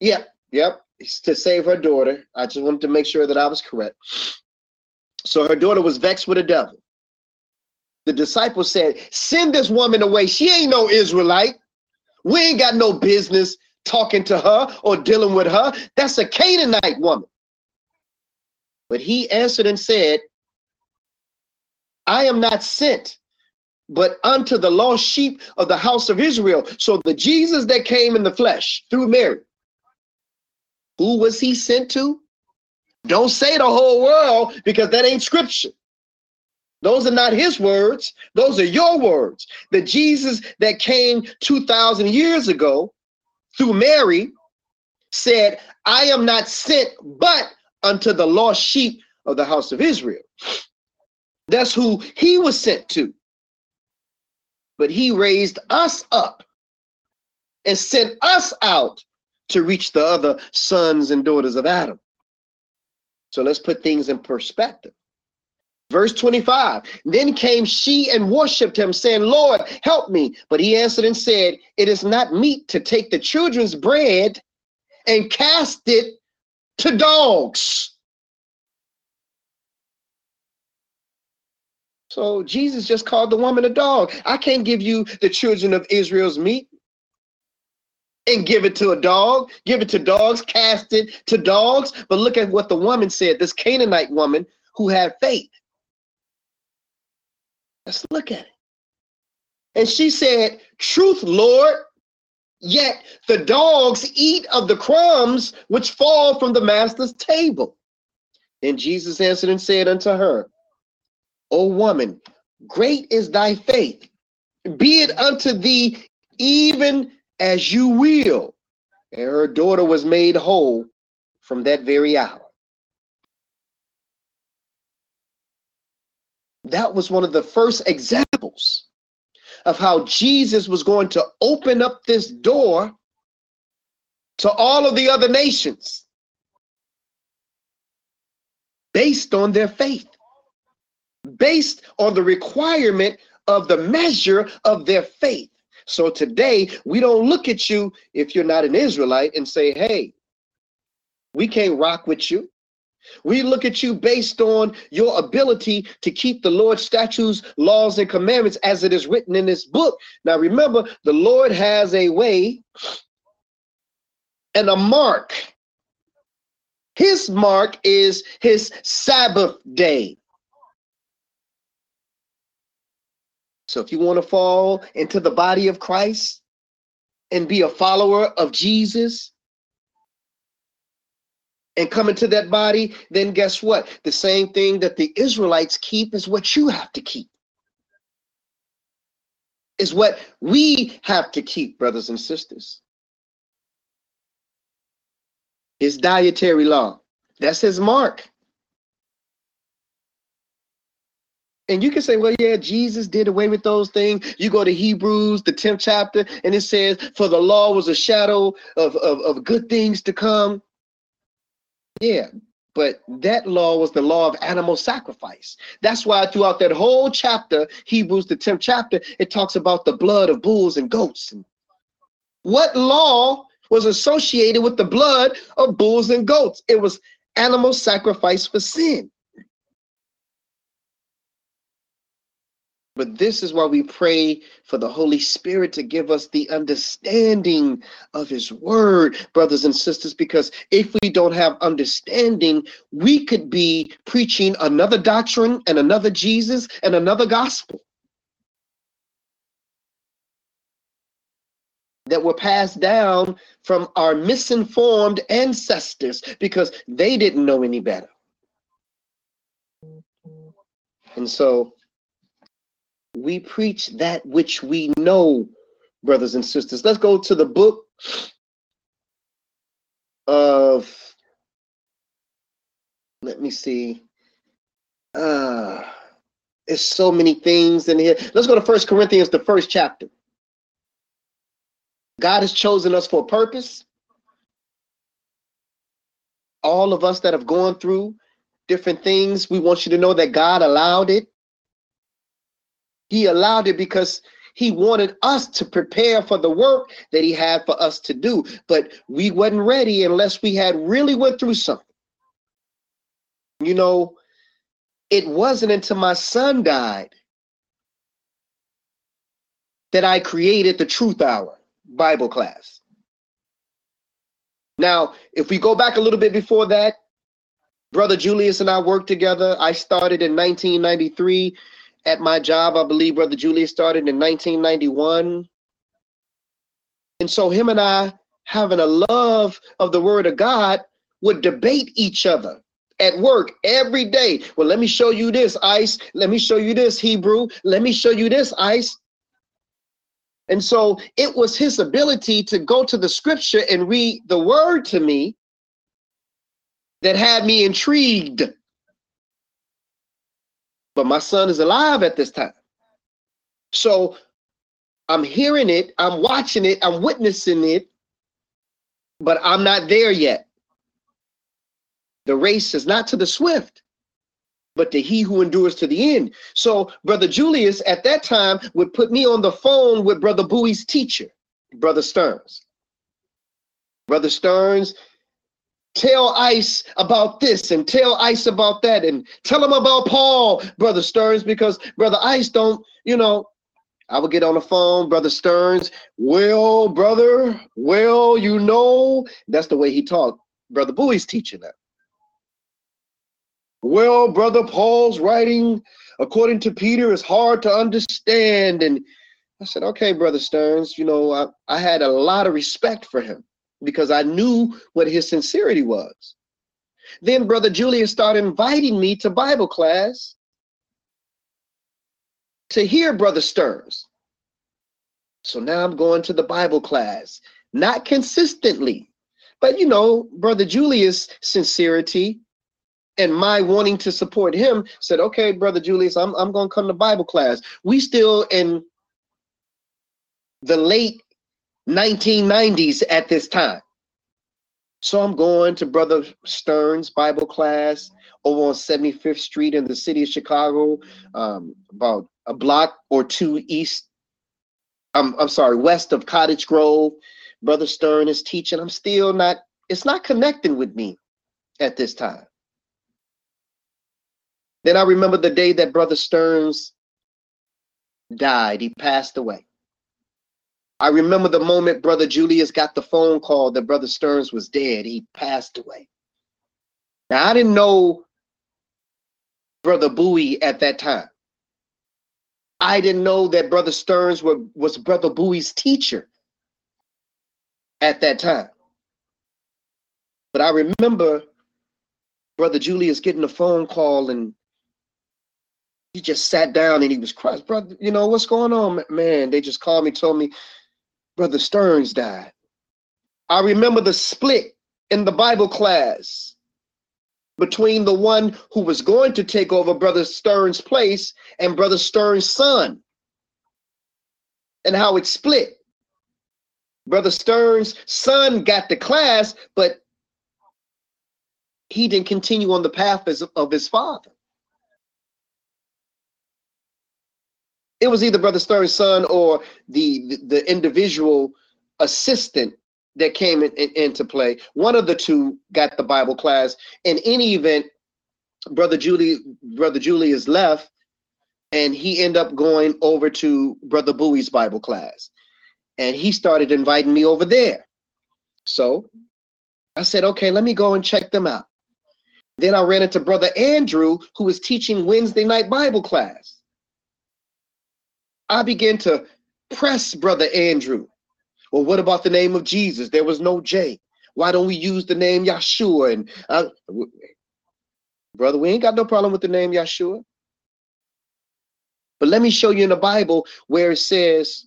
yep, yep, to save her daughter. I just wanted to make sure that I was correct. So her daughter was vexed with the devil. The disciples said, Send this woman away. She ain't no Israelite. We ain't got no business talking to her or dealing with her. That's a Canaanite woman. But he answered and said, I am not sent but unto the lost sheep of the house of Israel. So the Jesus that came in the flesh through Mary, who was he sent to? Don't say the whole world because that ain't scripture. Those are not his words, those are your words. The Jesus that came 2,000 years ago through Mary said, I am not sent but unto the lost sheep of the house of Israel. That's who he was sent to. But he raised us up and sent us out to reach the other sons and daughters of Adam. So let's put things in perspective. Verse 25 Then came she and worshipped him, saying, Lord, help me. But he answered and said, It is not meet to take the children's bread and cast it to dogs. So Jesus just called the woman a dog. I can't give you the children of Israel's meat and give it to a dog, give it to dogs, cast it to dogs. But look at what the woman said, this Canaanite woman who had faith. Let's look at it. And she said, Truth, Lord, yet the dogs eat of the crumbs which fall from the master's table. And Jesus answered and said unto her, O woman, great is thy faith. Be it unto thee even as you will. And her daughter was made whole from that very hour. That was one of the first examples of how Jesus was going to open up this door to all of the other nations based on their faith based on the requirement of the measure of their faith. So today, we don't look at you if you're not an Israelite and say, hey, we can't rock with you. We look at you based on your ability to keep the Lord's statutes, laws, and commandments as it is written in this book. Now, remember, the Lord has a way and a mark. His mark is his Sabbath day. So if you want to fall into the body of Christ and be a follower of Jesus and come into that body, then guess what? The same thing that the Israelites keep is what you have to keep. Is what we have to keep, brothers and sisters. His dietary law. That's his mark. And you can say, well, yeah, Jesus did away with those things. You go to Hebrews, the 10th chapter, and it says, for the law was a shadow of, of, of good things to come. Yeah, but that law was the law of animal sacrifice. That's why throughout that whole chapter, Hebrews, the 10th chapter, it talks about the blood of bulls and goats. What law was associated with the blood of bulls and goats? It was animal sacrifice for sin. But this is why we pray for the Holy Spirit to give us the understanding of His Word, brothers and sisters, because if we don't have understanding, we could be preaching another doctrine and another Jesus and another gospel that were passed down from our misinformed ancestors because they didn't know any better. And so, we preach that which we know, brothers and sisters. Let's go to the book of, let me see, uh, There's so many things in here. Let's go to First Corinthians, the first chapter. God has chosen us for a purpose. All of us that have gone through different things, we want you to know that God allowed it. He allowed it because he wanted us to prepare for the work that he had for us to do, but we wasn't ready unless we had really went through something. You know, it wasn't until my son died that I created the Truth Hour Bible class. Now, if we go back a little bit before that, Brother Julius and I worked together. I started in 1993 at my job. I believe Brother Julius started in 1991. And so him and I, having a love of the word of God, would debate each other at work every day. Well, let me show you this, Ice. Let me show you this, Hebrew. Let me show you this, Ice. And so it was his ability to go to the scripture and read the word to me that had me intrigued but my son is alive at this time. So I'm hearing it, I'm watching it, I'm witnessing it, but I'm not there yet. The race is not to the swift, but to he who endures to the end. So Brother Julius at that time would put me on the phone with Brother Bowie's teacher, Brother Stearns. Brother Stearns tell Ice about this and tell Ice about that and tell him about Paul, Brother Stearns, because Brother Ice don't, you know, I would get on the phone, Brother Stearns, well, brother, well, you know, that's the way he talked. Brother Bowie's teaching that. Well, Brother Paul's writing, according to Peter, is hard to understand. And I said, okay, Brother Stearns, you know, I, I had a lot of respect for him because I knew what his sincerity was. Then Brother Julius started inviting me to Bible class to hear Brother Stearns. So now I'm going to the Bible class, not consistently, but you know, Brother Julius' sincerity and my wanting to support him said, okay, Brother Julius, I'm, I'm going to come to Bible class. We still in the late 1990s at this time. So I'm going to Brother Stearns Bible class over on 75th Street in the city of Chicago, um, about a block or two east. I'm, I'm sorry, west of Cottage Grove. Brother Stern is teaching. I'm still not, it's not connecting with me at this time. Then I remember the day that Brother Stearns died. He passed away. I remember the moment Brother Julius got the phone call that Brother Stearns was dead. He passed away. Now, I didn't know Brother Bowie at that time. I didn't know that Brother Stearns were, was Brother Bowie's teacher at that time. But I remember Brother Julius getting a phone call and he just sat down and he was crying. Brother, you know, what's going on? Man, they just called me, told me Brother Stearns died. I remember the split in the Bible class between the one who was going to take over Brother Stearns' place and Brother Stearns' son, and how it split. Brother Stearns' son got the class, but he didn't continue on the path of his father. It was either Brother Stearns' son or the, the, the individual assistant that came in, in, into play. One of the two got the Bible class. In any event, Brother Julie, Brother Julius left, and he ended up going over to Brother Bowie's Bible class. And he started inviting me over there. So I said, okay, let me go and check them out. Then I ran into Brother Andrew, who was teaching Wednesday night Bible class. I began to press Brother Andrew. Well, what about the name of Jesus? There was no J. Why don't we use the name Yeshua? And uh, brother, we ain't got no problem with the name Yeshua. But let me show you in the Bible where it says,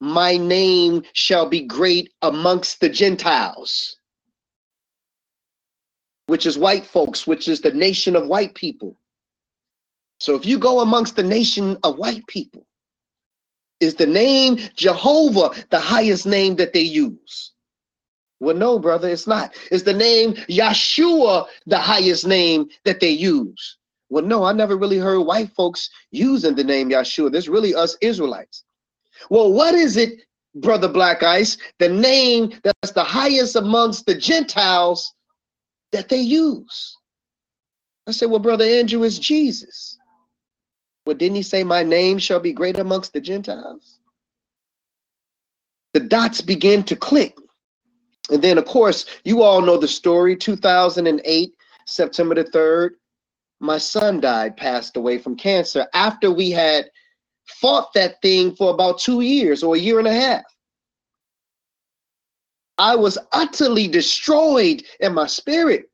My name shall be great amongst the Gentiles, which is white folks, which is the nation of white people. So if you go amongst the nation of white people, is the name Jehovah the highest name that they use? Well, no, brother, it's not. Is the name Yeshua the highest name that they use? Well, no, I never really heard white folks using the name Yeshua. There's really us Israelites. Well, what is it, brother Black Ice? The name that's the highest amongst the Gentiles that they use. I said, well, brother Andrew, is Jesus. Well, didn't he say, my name shall be great amongst the Gentiles? The dots begin to click. And then, of course, you all know the story 2008, September the 3rd, my son died, passed away from cancer after we had fought that thing for about two years or a year and a half. I was utterly destroyed in my spirit.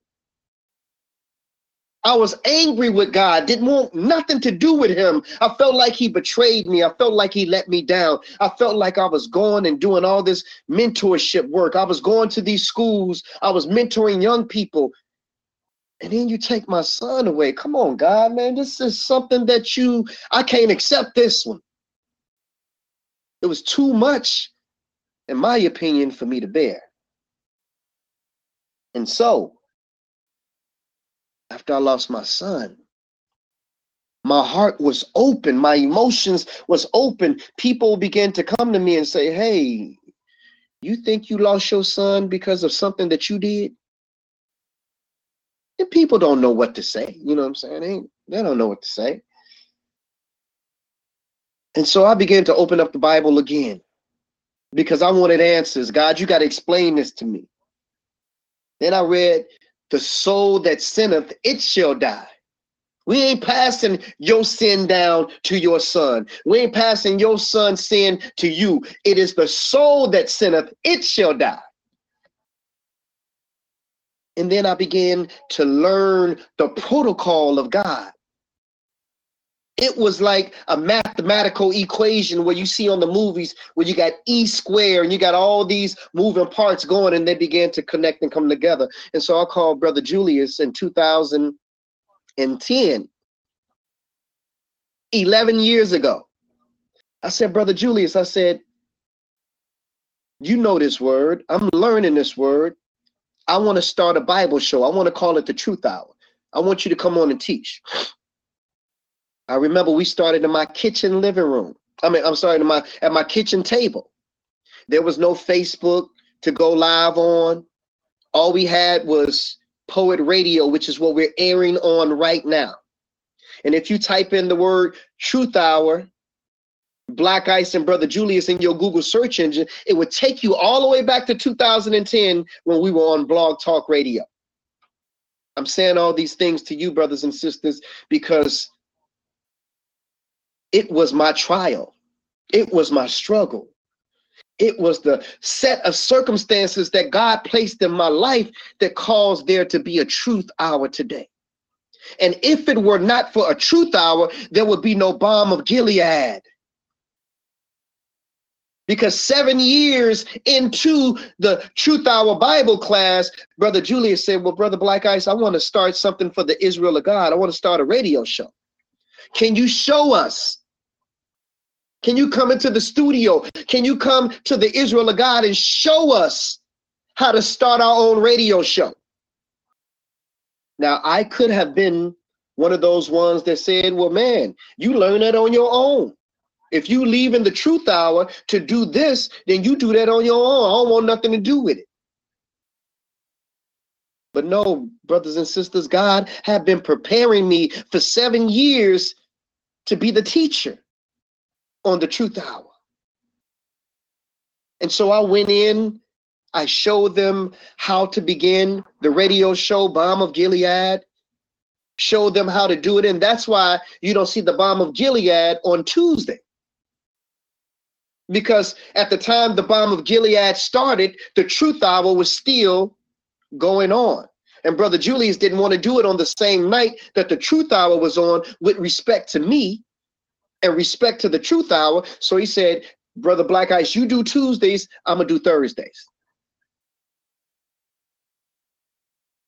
I was angry with God, didn't want nothing to do with him. I felt like he betrayed me. I felt like he let me down. I felt like I was going and doing all this mentorship work. I was going to these schools. I was mentoring young people. And then you take my son away. Come on, God, man. This is something that you, I can't accept this one. It was too much, in my opinion, for me to bear. And so, after I lost my son, my heart was open, my emotions was open. People began to come to me and say, Hey, you think you lost your son because of something that you did? And people don't know what to say. You know what I'm saying? They, they don't know what to say. And so I began to open up the Bible again because I wanted answers. God, you got to explain this to me. Then I read the soul that sinneth, it shall die. We ain't passing your sin down to your son. We ain't passing your son's sin to you. It is the soul that sinneth, it shall die. And then I began to learn the protocol of God. It was like a mathematical equation where you see on the movies where you got E square and you got all these moving parts going and they began to connect and come together. And so I called Brother Julius in 2010, 11 years ago. I said, Brother Julius, I said, you know this word. I'm learning this word. I want to start a Bible show. I want to call it the Truth Hour. I want you to come on and teach. I remember we started in my kitchen living room. I mean, I'm sorry, my at my kitchen table. There was no Facebook to go live on. All we had was Poet Radio, which is what we're airing on right now. And if you type in the word Truth Hour, Black Ice and Brother Julius in your Google search engine, it would take you all the way back to 2010 when we were on Blog Talk Radio. I'm saying all these things to you, brothers and sisters, because it was my trial. It was my struggle. It was the set of circumstances that God placed in my life that caused there to be a truth hour today. And if it were not for a truth hour, there would be no balm of Gilead. Because seven years into the Truth Hour Bible class, Brother Julius said, Well, Brother Black Ice, I want to start something for the Israel of God. I want to start a radio show. Can you show us can you come into the studio? Can you come to the Israel of God and show us how to start our own radio show? Now, I could have been one of those ones that said, well, man, you learn that on your own. If you leave in the truth hour to do this, then you do that on your own. I don't want nothing to do with it. But no, brothers and sisters, God had been preparing me for seven years to be the teacher on the truth hour. And so I went in, I showed them how to begin the radio show, Balm of Gilead, showed them how to do it. And that's why you don't see the Balm of Gilead on Tuesday. Because at the time the Balm of Gilead started, the truth hour was still going on. And Brother Julius didn't want to do it on the same night that the truth hour was on with respect to me and respect to the truth hour. So he said, Brother Black Ice, you do Tuesdays, I'm gonna do Thursdays.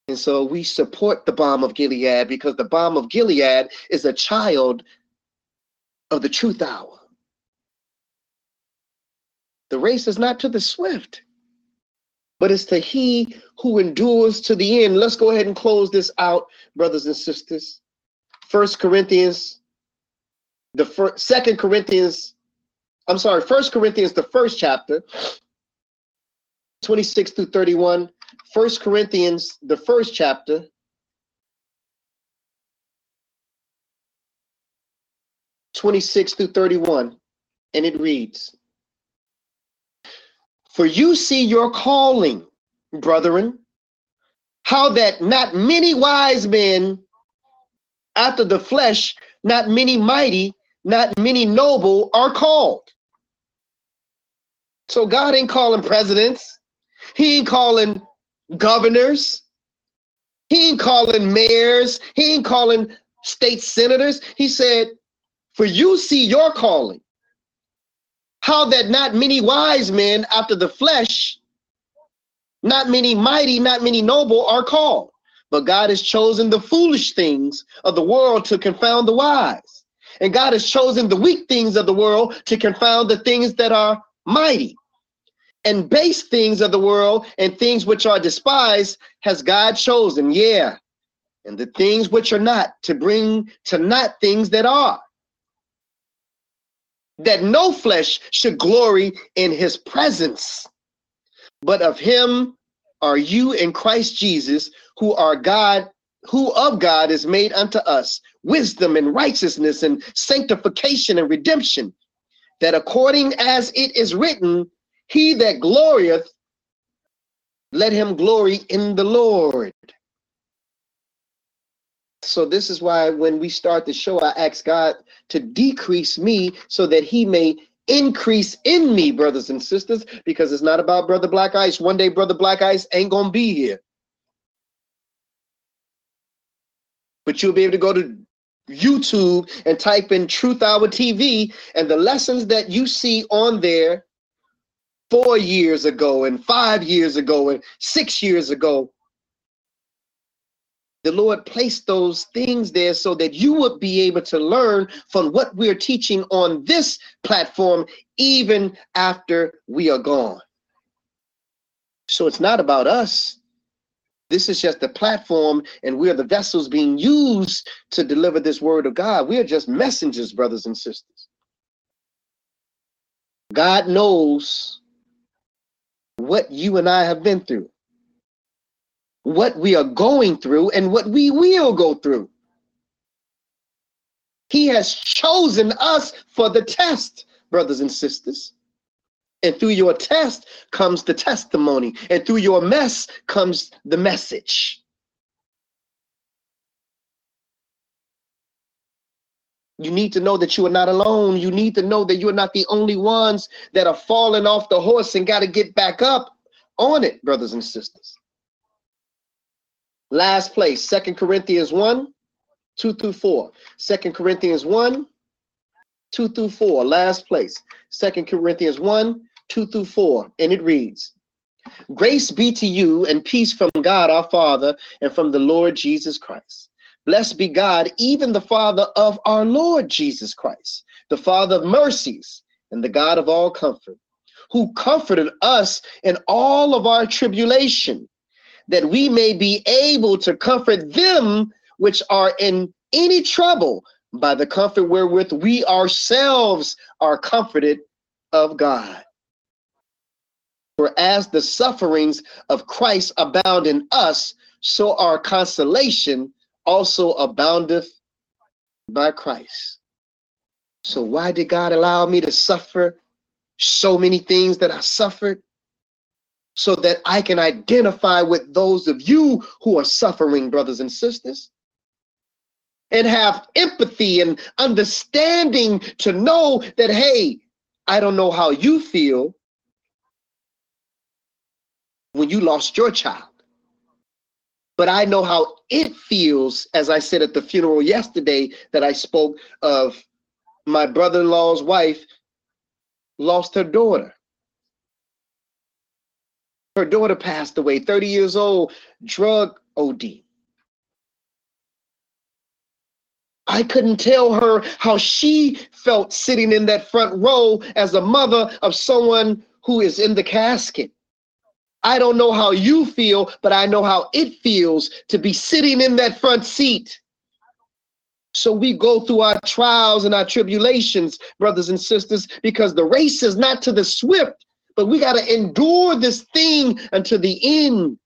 And so we support the balm of Gilead because the balm of Gilead is a child of the truth hour. The race is not to the swift, but it's to he who endures to the end. Let's go ahead and close this out, brothers and sisters. First Corinthians, the first, second Corinthians, I'm sorry, First Corinthians, the first chapter, 26 through 31. First Corinthians, the first chapter, Twenty-six through thirty-one, and it reads: For you see your calling, brethren, how that not many wise men after the flesh, not many mighty, not many noble are called. So God ain't calling presidents. He ain't calling governors. He ain't calling mayors. He ain't calling state senators. He said, For you see your calling. How that not many wise men after the flesh, not many mighty, not many noble are called. But God has chosen the foolish things of the world to confound the wise. And God has chosen the weak things of the world to confound the things that are mighty. And base things of the world and things which are despised has God chosen, yeah, and the things which are not to bring to not things that are, that no flesh should glory in his presence, but of him are you in Christ Jesus, who are God, who of God is made unto us wisdom and righteousness and sanctification and redemption, that according as it is written, he that glorieth, let him glory in the Lord. So this is why when we start the show, I ask God to decrease me so that he may increase in me, brothers and sisters, because it's not about Brother Black Ice. One day, Brother Black Ice ain't gonna be here. But you'll be able to go to YouTube and type in Truth Hour TV, and the lessons that you see on there four years ago and five years ago and six years ago. The Lord placed those things there so that you would be able to learn from what we're teaching on this platform, even after we are gone. So it's not about us. This is just the platform, and we're the vessels being used to deliver this word of God. We are just messengers, brothers and sisters. God knows what you and I have been through, what we are going through, and what we will go through. He has chosen us for the test, brothers and sisters. And through your test comes the testimony, and through your mess comes the message. You need to know that you are not alone. You need to know that you are not the only ones that are falling off the horse and got to get back up on it, brothers and sisters. Last place, Second Corinthians 1, 2 through 4. Second Corinthians 1, 2 through 4. Last place, Second Corinthians 1, 2 through 4. And it reads, Grace be to you and peace from God our Father and from the Lord Jesus Christ Blessed be God, even the Father of our Lord Jesus Christ, the Father of mercies and the God of all comfort, who comforted us in all of our tribulation, that we may be able to comfort them which are in any trouble by the comfort wherewith we ourselves are comforted of God. For as the sufferings of Christ abound in us, so our consolation also aboundeth by Christ. So why did God allow me to suffer so many things that I suffered? So that I can identify with those of you who are suffering, brothers and sisters, and have empathy and understanding to know that, hey, I don't know how you feel when you lost your child but I know how it feels, as I said at the funeral yesterday that I spoke of my brother in law's wife lost her daughter. Her daughter passed away, 30 years old, drug OD. I couldn't tell her how she felt sitting in that front row as a mother of someone who is in the casket. I don't know how you feel, but I know how it feels to be sitting in that front seat. So we go through our trials and our tribulations, brothers and sisters, because the race is not to the swift, but we got to endure this thing until the end.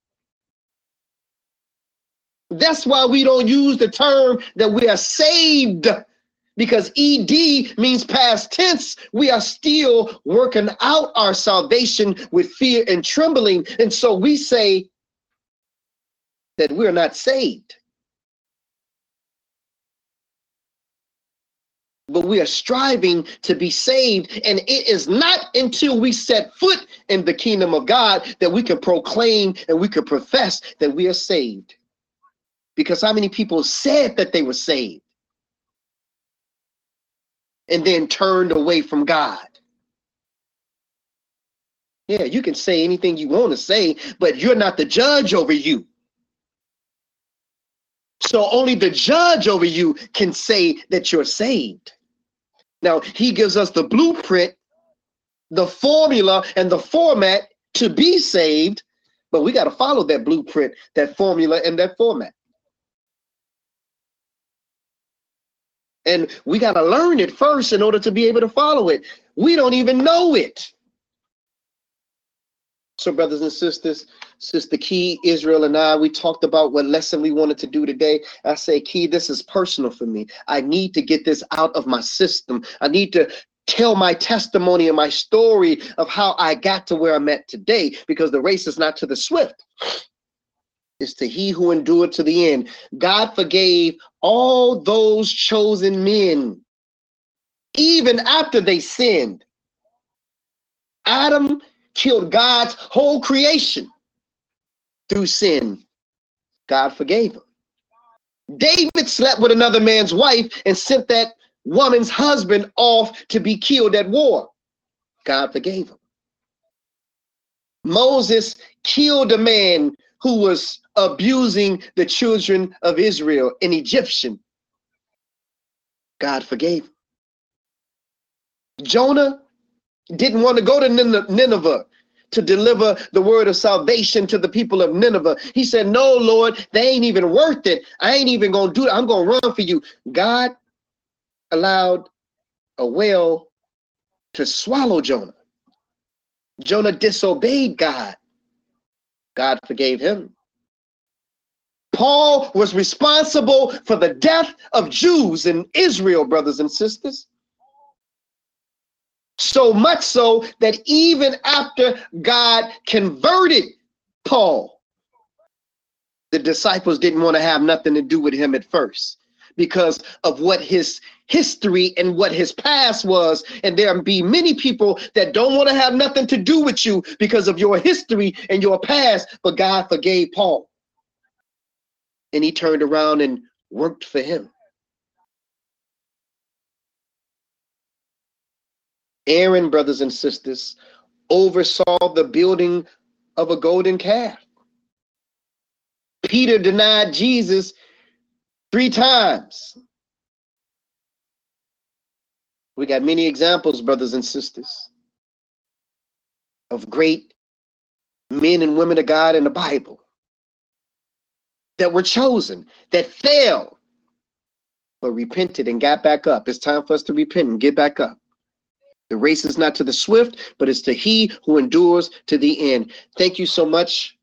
That's why we don't use the term that we are saved because ED means past tense. We are still working out our salvation with fear and trembling. And so we say that we're not saved. But we are striving to be saved. And it is not until we set foot in the kingdom of God that we can proclaim and we can profess that we are saved. Because how many people said that they were saved and then turned away from God? Yeah, you can say anything you want to say, but you're not the judge over you. So only the judge over you can say that you're saved. Now, he gives us the blueprint, the formula, and the format to be saved, but we got to follow that blueprint, that formula, and that format. And we got to learn it first in order to be able to follow it. We don't even know it. So, brothers and sisters, Sister Key, Israel, and I, we talked about what lesson we wanted to do today. I say, Key, this is personal for me. I need to get this out of my system. I need to tell my testimony and my story of how I got to where I'm at today because the race is not to the swift, is to he who endured to the end. God forgave all those chosen men, even after they sinned. Adam killed God's whole creation through sin. God forgave him. David slept with another man's wife and sent that woman's husband off to be killed at war. God forgave him. Moses killed a man who was abusing the children of Israel, an Egyptian. God forgave. Jonah didn't want to go to Nineveh to deliver the word of salvation to the people of Nineveh. He said, No, Lord, they ain't even worth it. I ain't even going to do it. I'm going to run for you. God allowed a whale to swallow Jonah. Jonah disobeyed God. God forgave him. Paul was responsible for the death of Jews in Israel, brothers and sisters. So much so that even after God converted Paul, the disciples didn't want to have nothing to do with him at first because of what his history and what his past was. And there be many people that don't want to have nothing to do with you because of your history and your past, but God forgave Paul and he turned around and worked for him. Aaron, brothers and sisters, oversaw the building of a golden calf. Peter denied Jesus three times. We got many examples, brothers and sisters, of great men and women of God in the Bible that were chosen, that fell, but repented and got back up. It's time for us to repent and get back up. The race is not to the swift, but it's to he who endures to the end. Thank you so much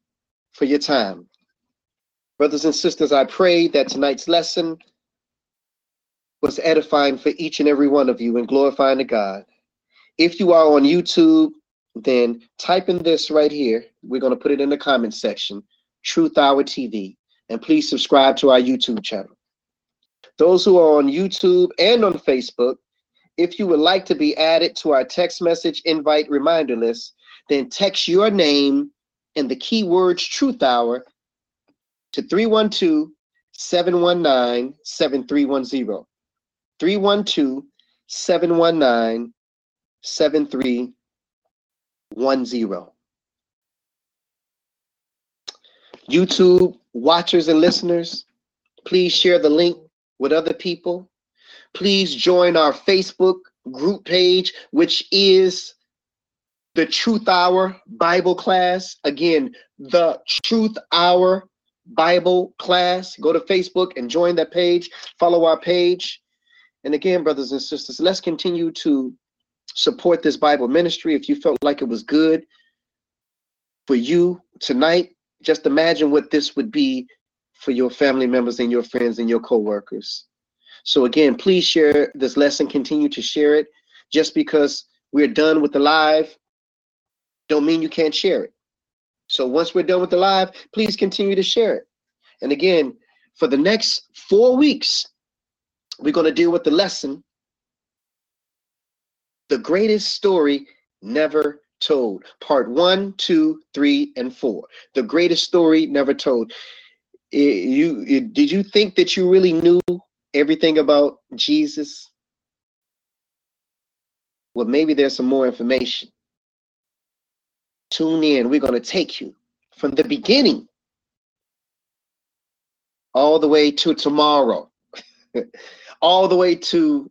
for your time. Brothers and sisters, I pray that tonight's lesson was edifying for each and every one of you and glorifying to God. If you are on YouTube, then type in this right here. We're going to put it in the comment section Truth Hour TV and please subscribe to our YouTube channel. Those who are on YouTube and on Facebook, if you would like to be added to our text message invite reminder list, then text your name and the keywords Truth Hour to 312 719 7310. 312 719 7310. YouTube watchers and listeners, please share the link with other people. Please join our Facebook group page, which is the Truth Hour Bible class. Again, the Truth Hour Bible class. Go to Facebook and join that page. Follow our page. And again, brothers and sisters, let's continue to support this Bible ministry. If you felt like it was good for you tonight, just imagine what this would be for your family members and your friends and your co-workers. So again, please share this lesson. Continue to share it. Just because we're done with the live, don't mean you can't share it. So once we're done with the live, please continue to share it. And again, for the next four weeks, we're going to deal with the lesson The Greatest Story Never Told. Part one, two, three, and four. The Greatest Story Never Told. It, you it, did you think that you really knew everything about Jesus? Well, maybe there's some more information. Tune in. We're going to take you from the beginning all the way to tomorrow. [LAUGHS] all the way to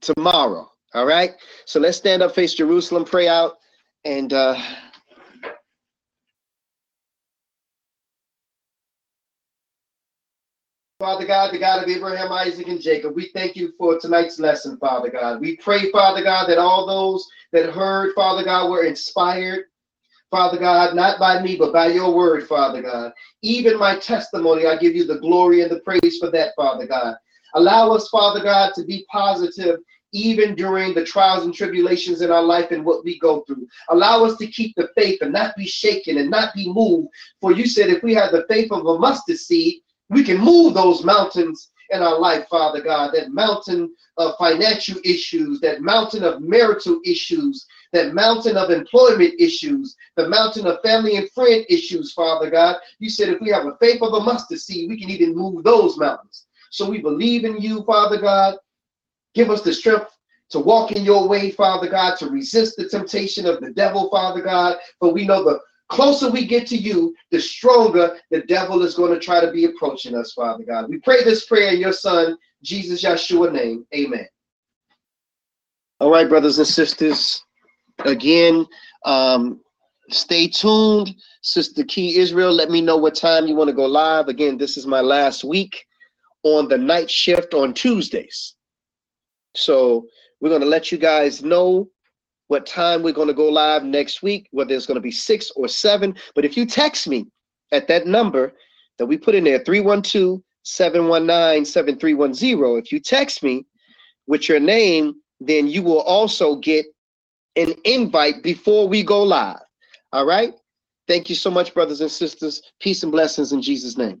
tomorrow. All right. So let's stand up, face Jerusalem, pray out, and uh, Father God, the God of Abraham, Isaac, and Jacob, we thank you for tonight's lesson, Father God. We pray, Father God, that all those that heard, Father God, were inspired, Father God, not by me, but by your word, Father God. Even my testimony, I give you the glory and the praise for that, Father God. Allow us, Father God, to be positive even during the trials and tribulations in our life and what we go through. Allow us to keep the faith and not be shaken and not be moved. For you said if we have the faith of a mustard seed, we can move those mountains in our life, Father God. That mountain of financial issues, that mountain of marital issues, that mountain of employment issues, the mountain of family and friend issues, Father God. You said if we have a faith of a mustard seed, we can even move those mountains. So we believe in you, Father God. Give us the strength to walk in your way, Father God, to resist the temptation of the devil, Father God. For we know the closer we get to you, the stronger the devil is going to try to be approaching us, Father God. We pray this prayer in your Son, Jesus Yeshua name. Amen. All right, brothers and sisters. Again, um, stay tuned. Sister Key Israel, let me know what time you want to go live. Again, this is my last week on the night shift on Tuesdays. So we're going to let you guys know what time we're going to go live next week, whether it's going to be six or seven. But if you text me at that number that we put in there, 312 719 7310, if you text me with your name, then you will also get an invite before we go live. All right? Thank you so much, brothers and sisters. Peace and blessings in Jesus' name.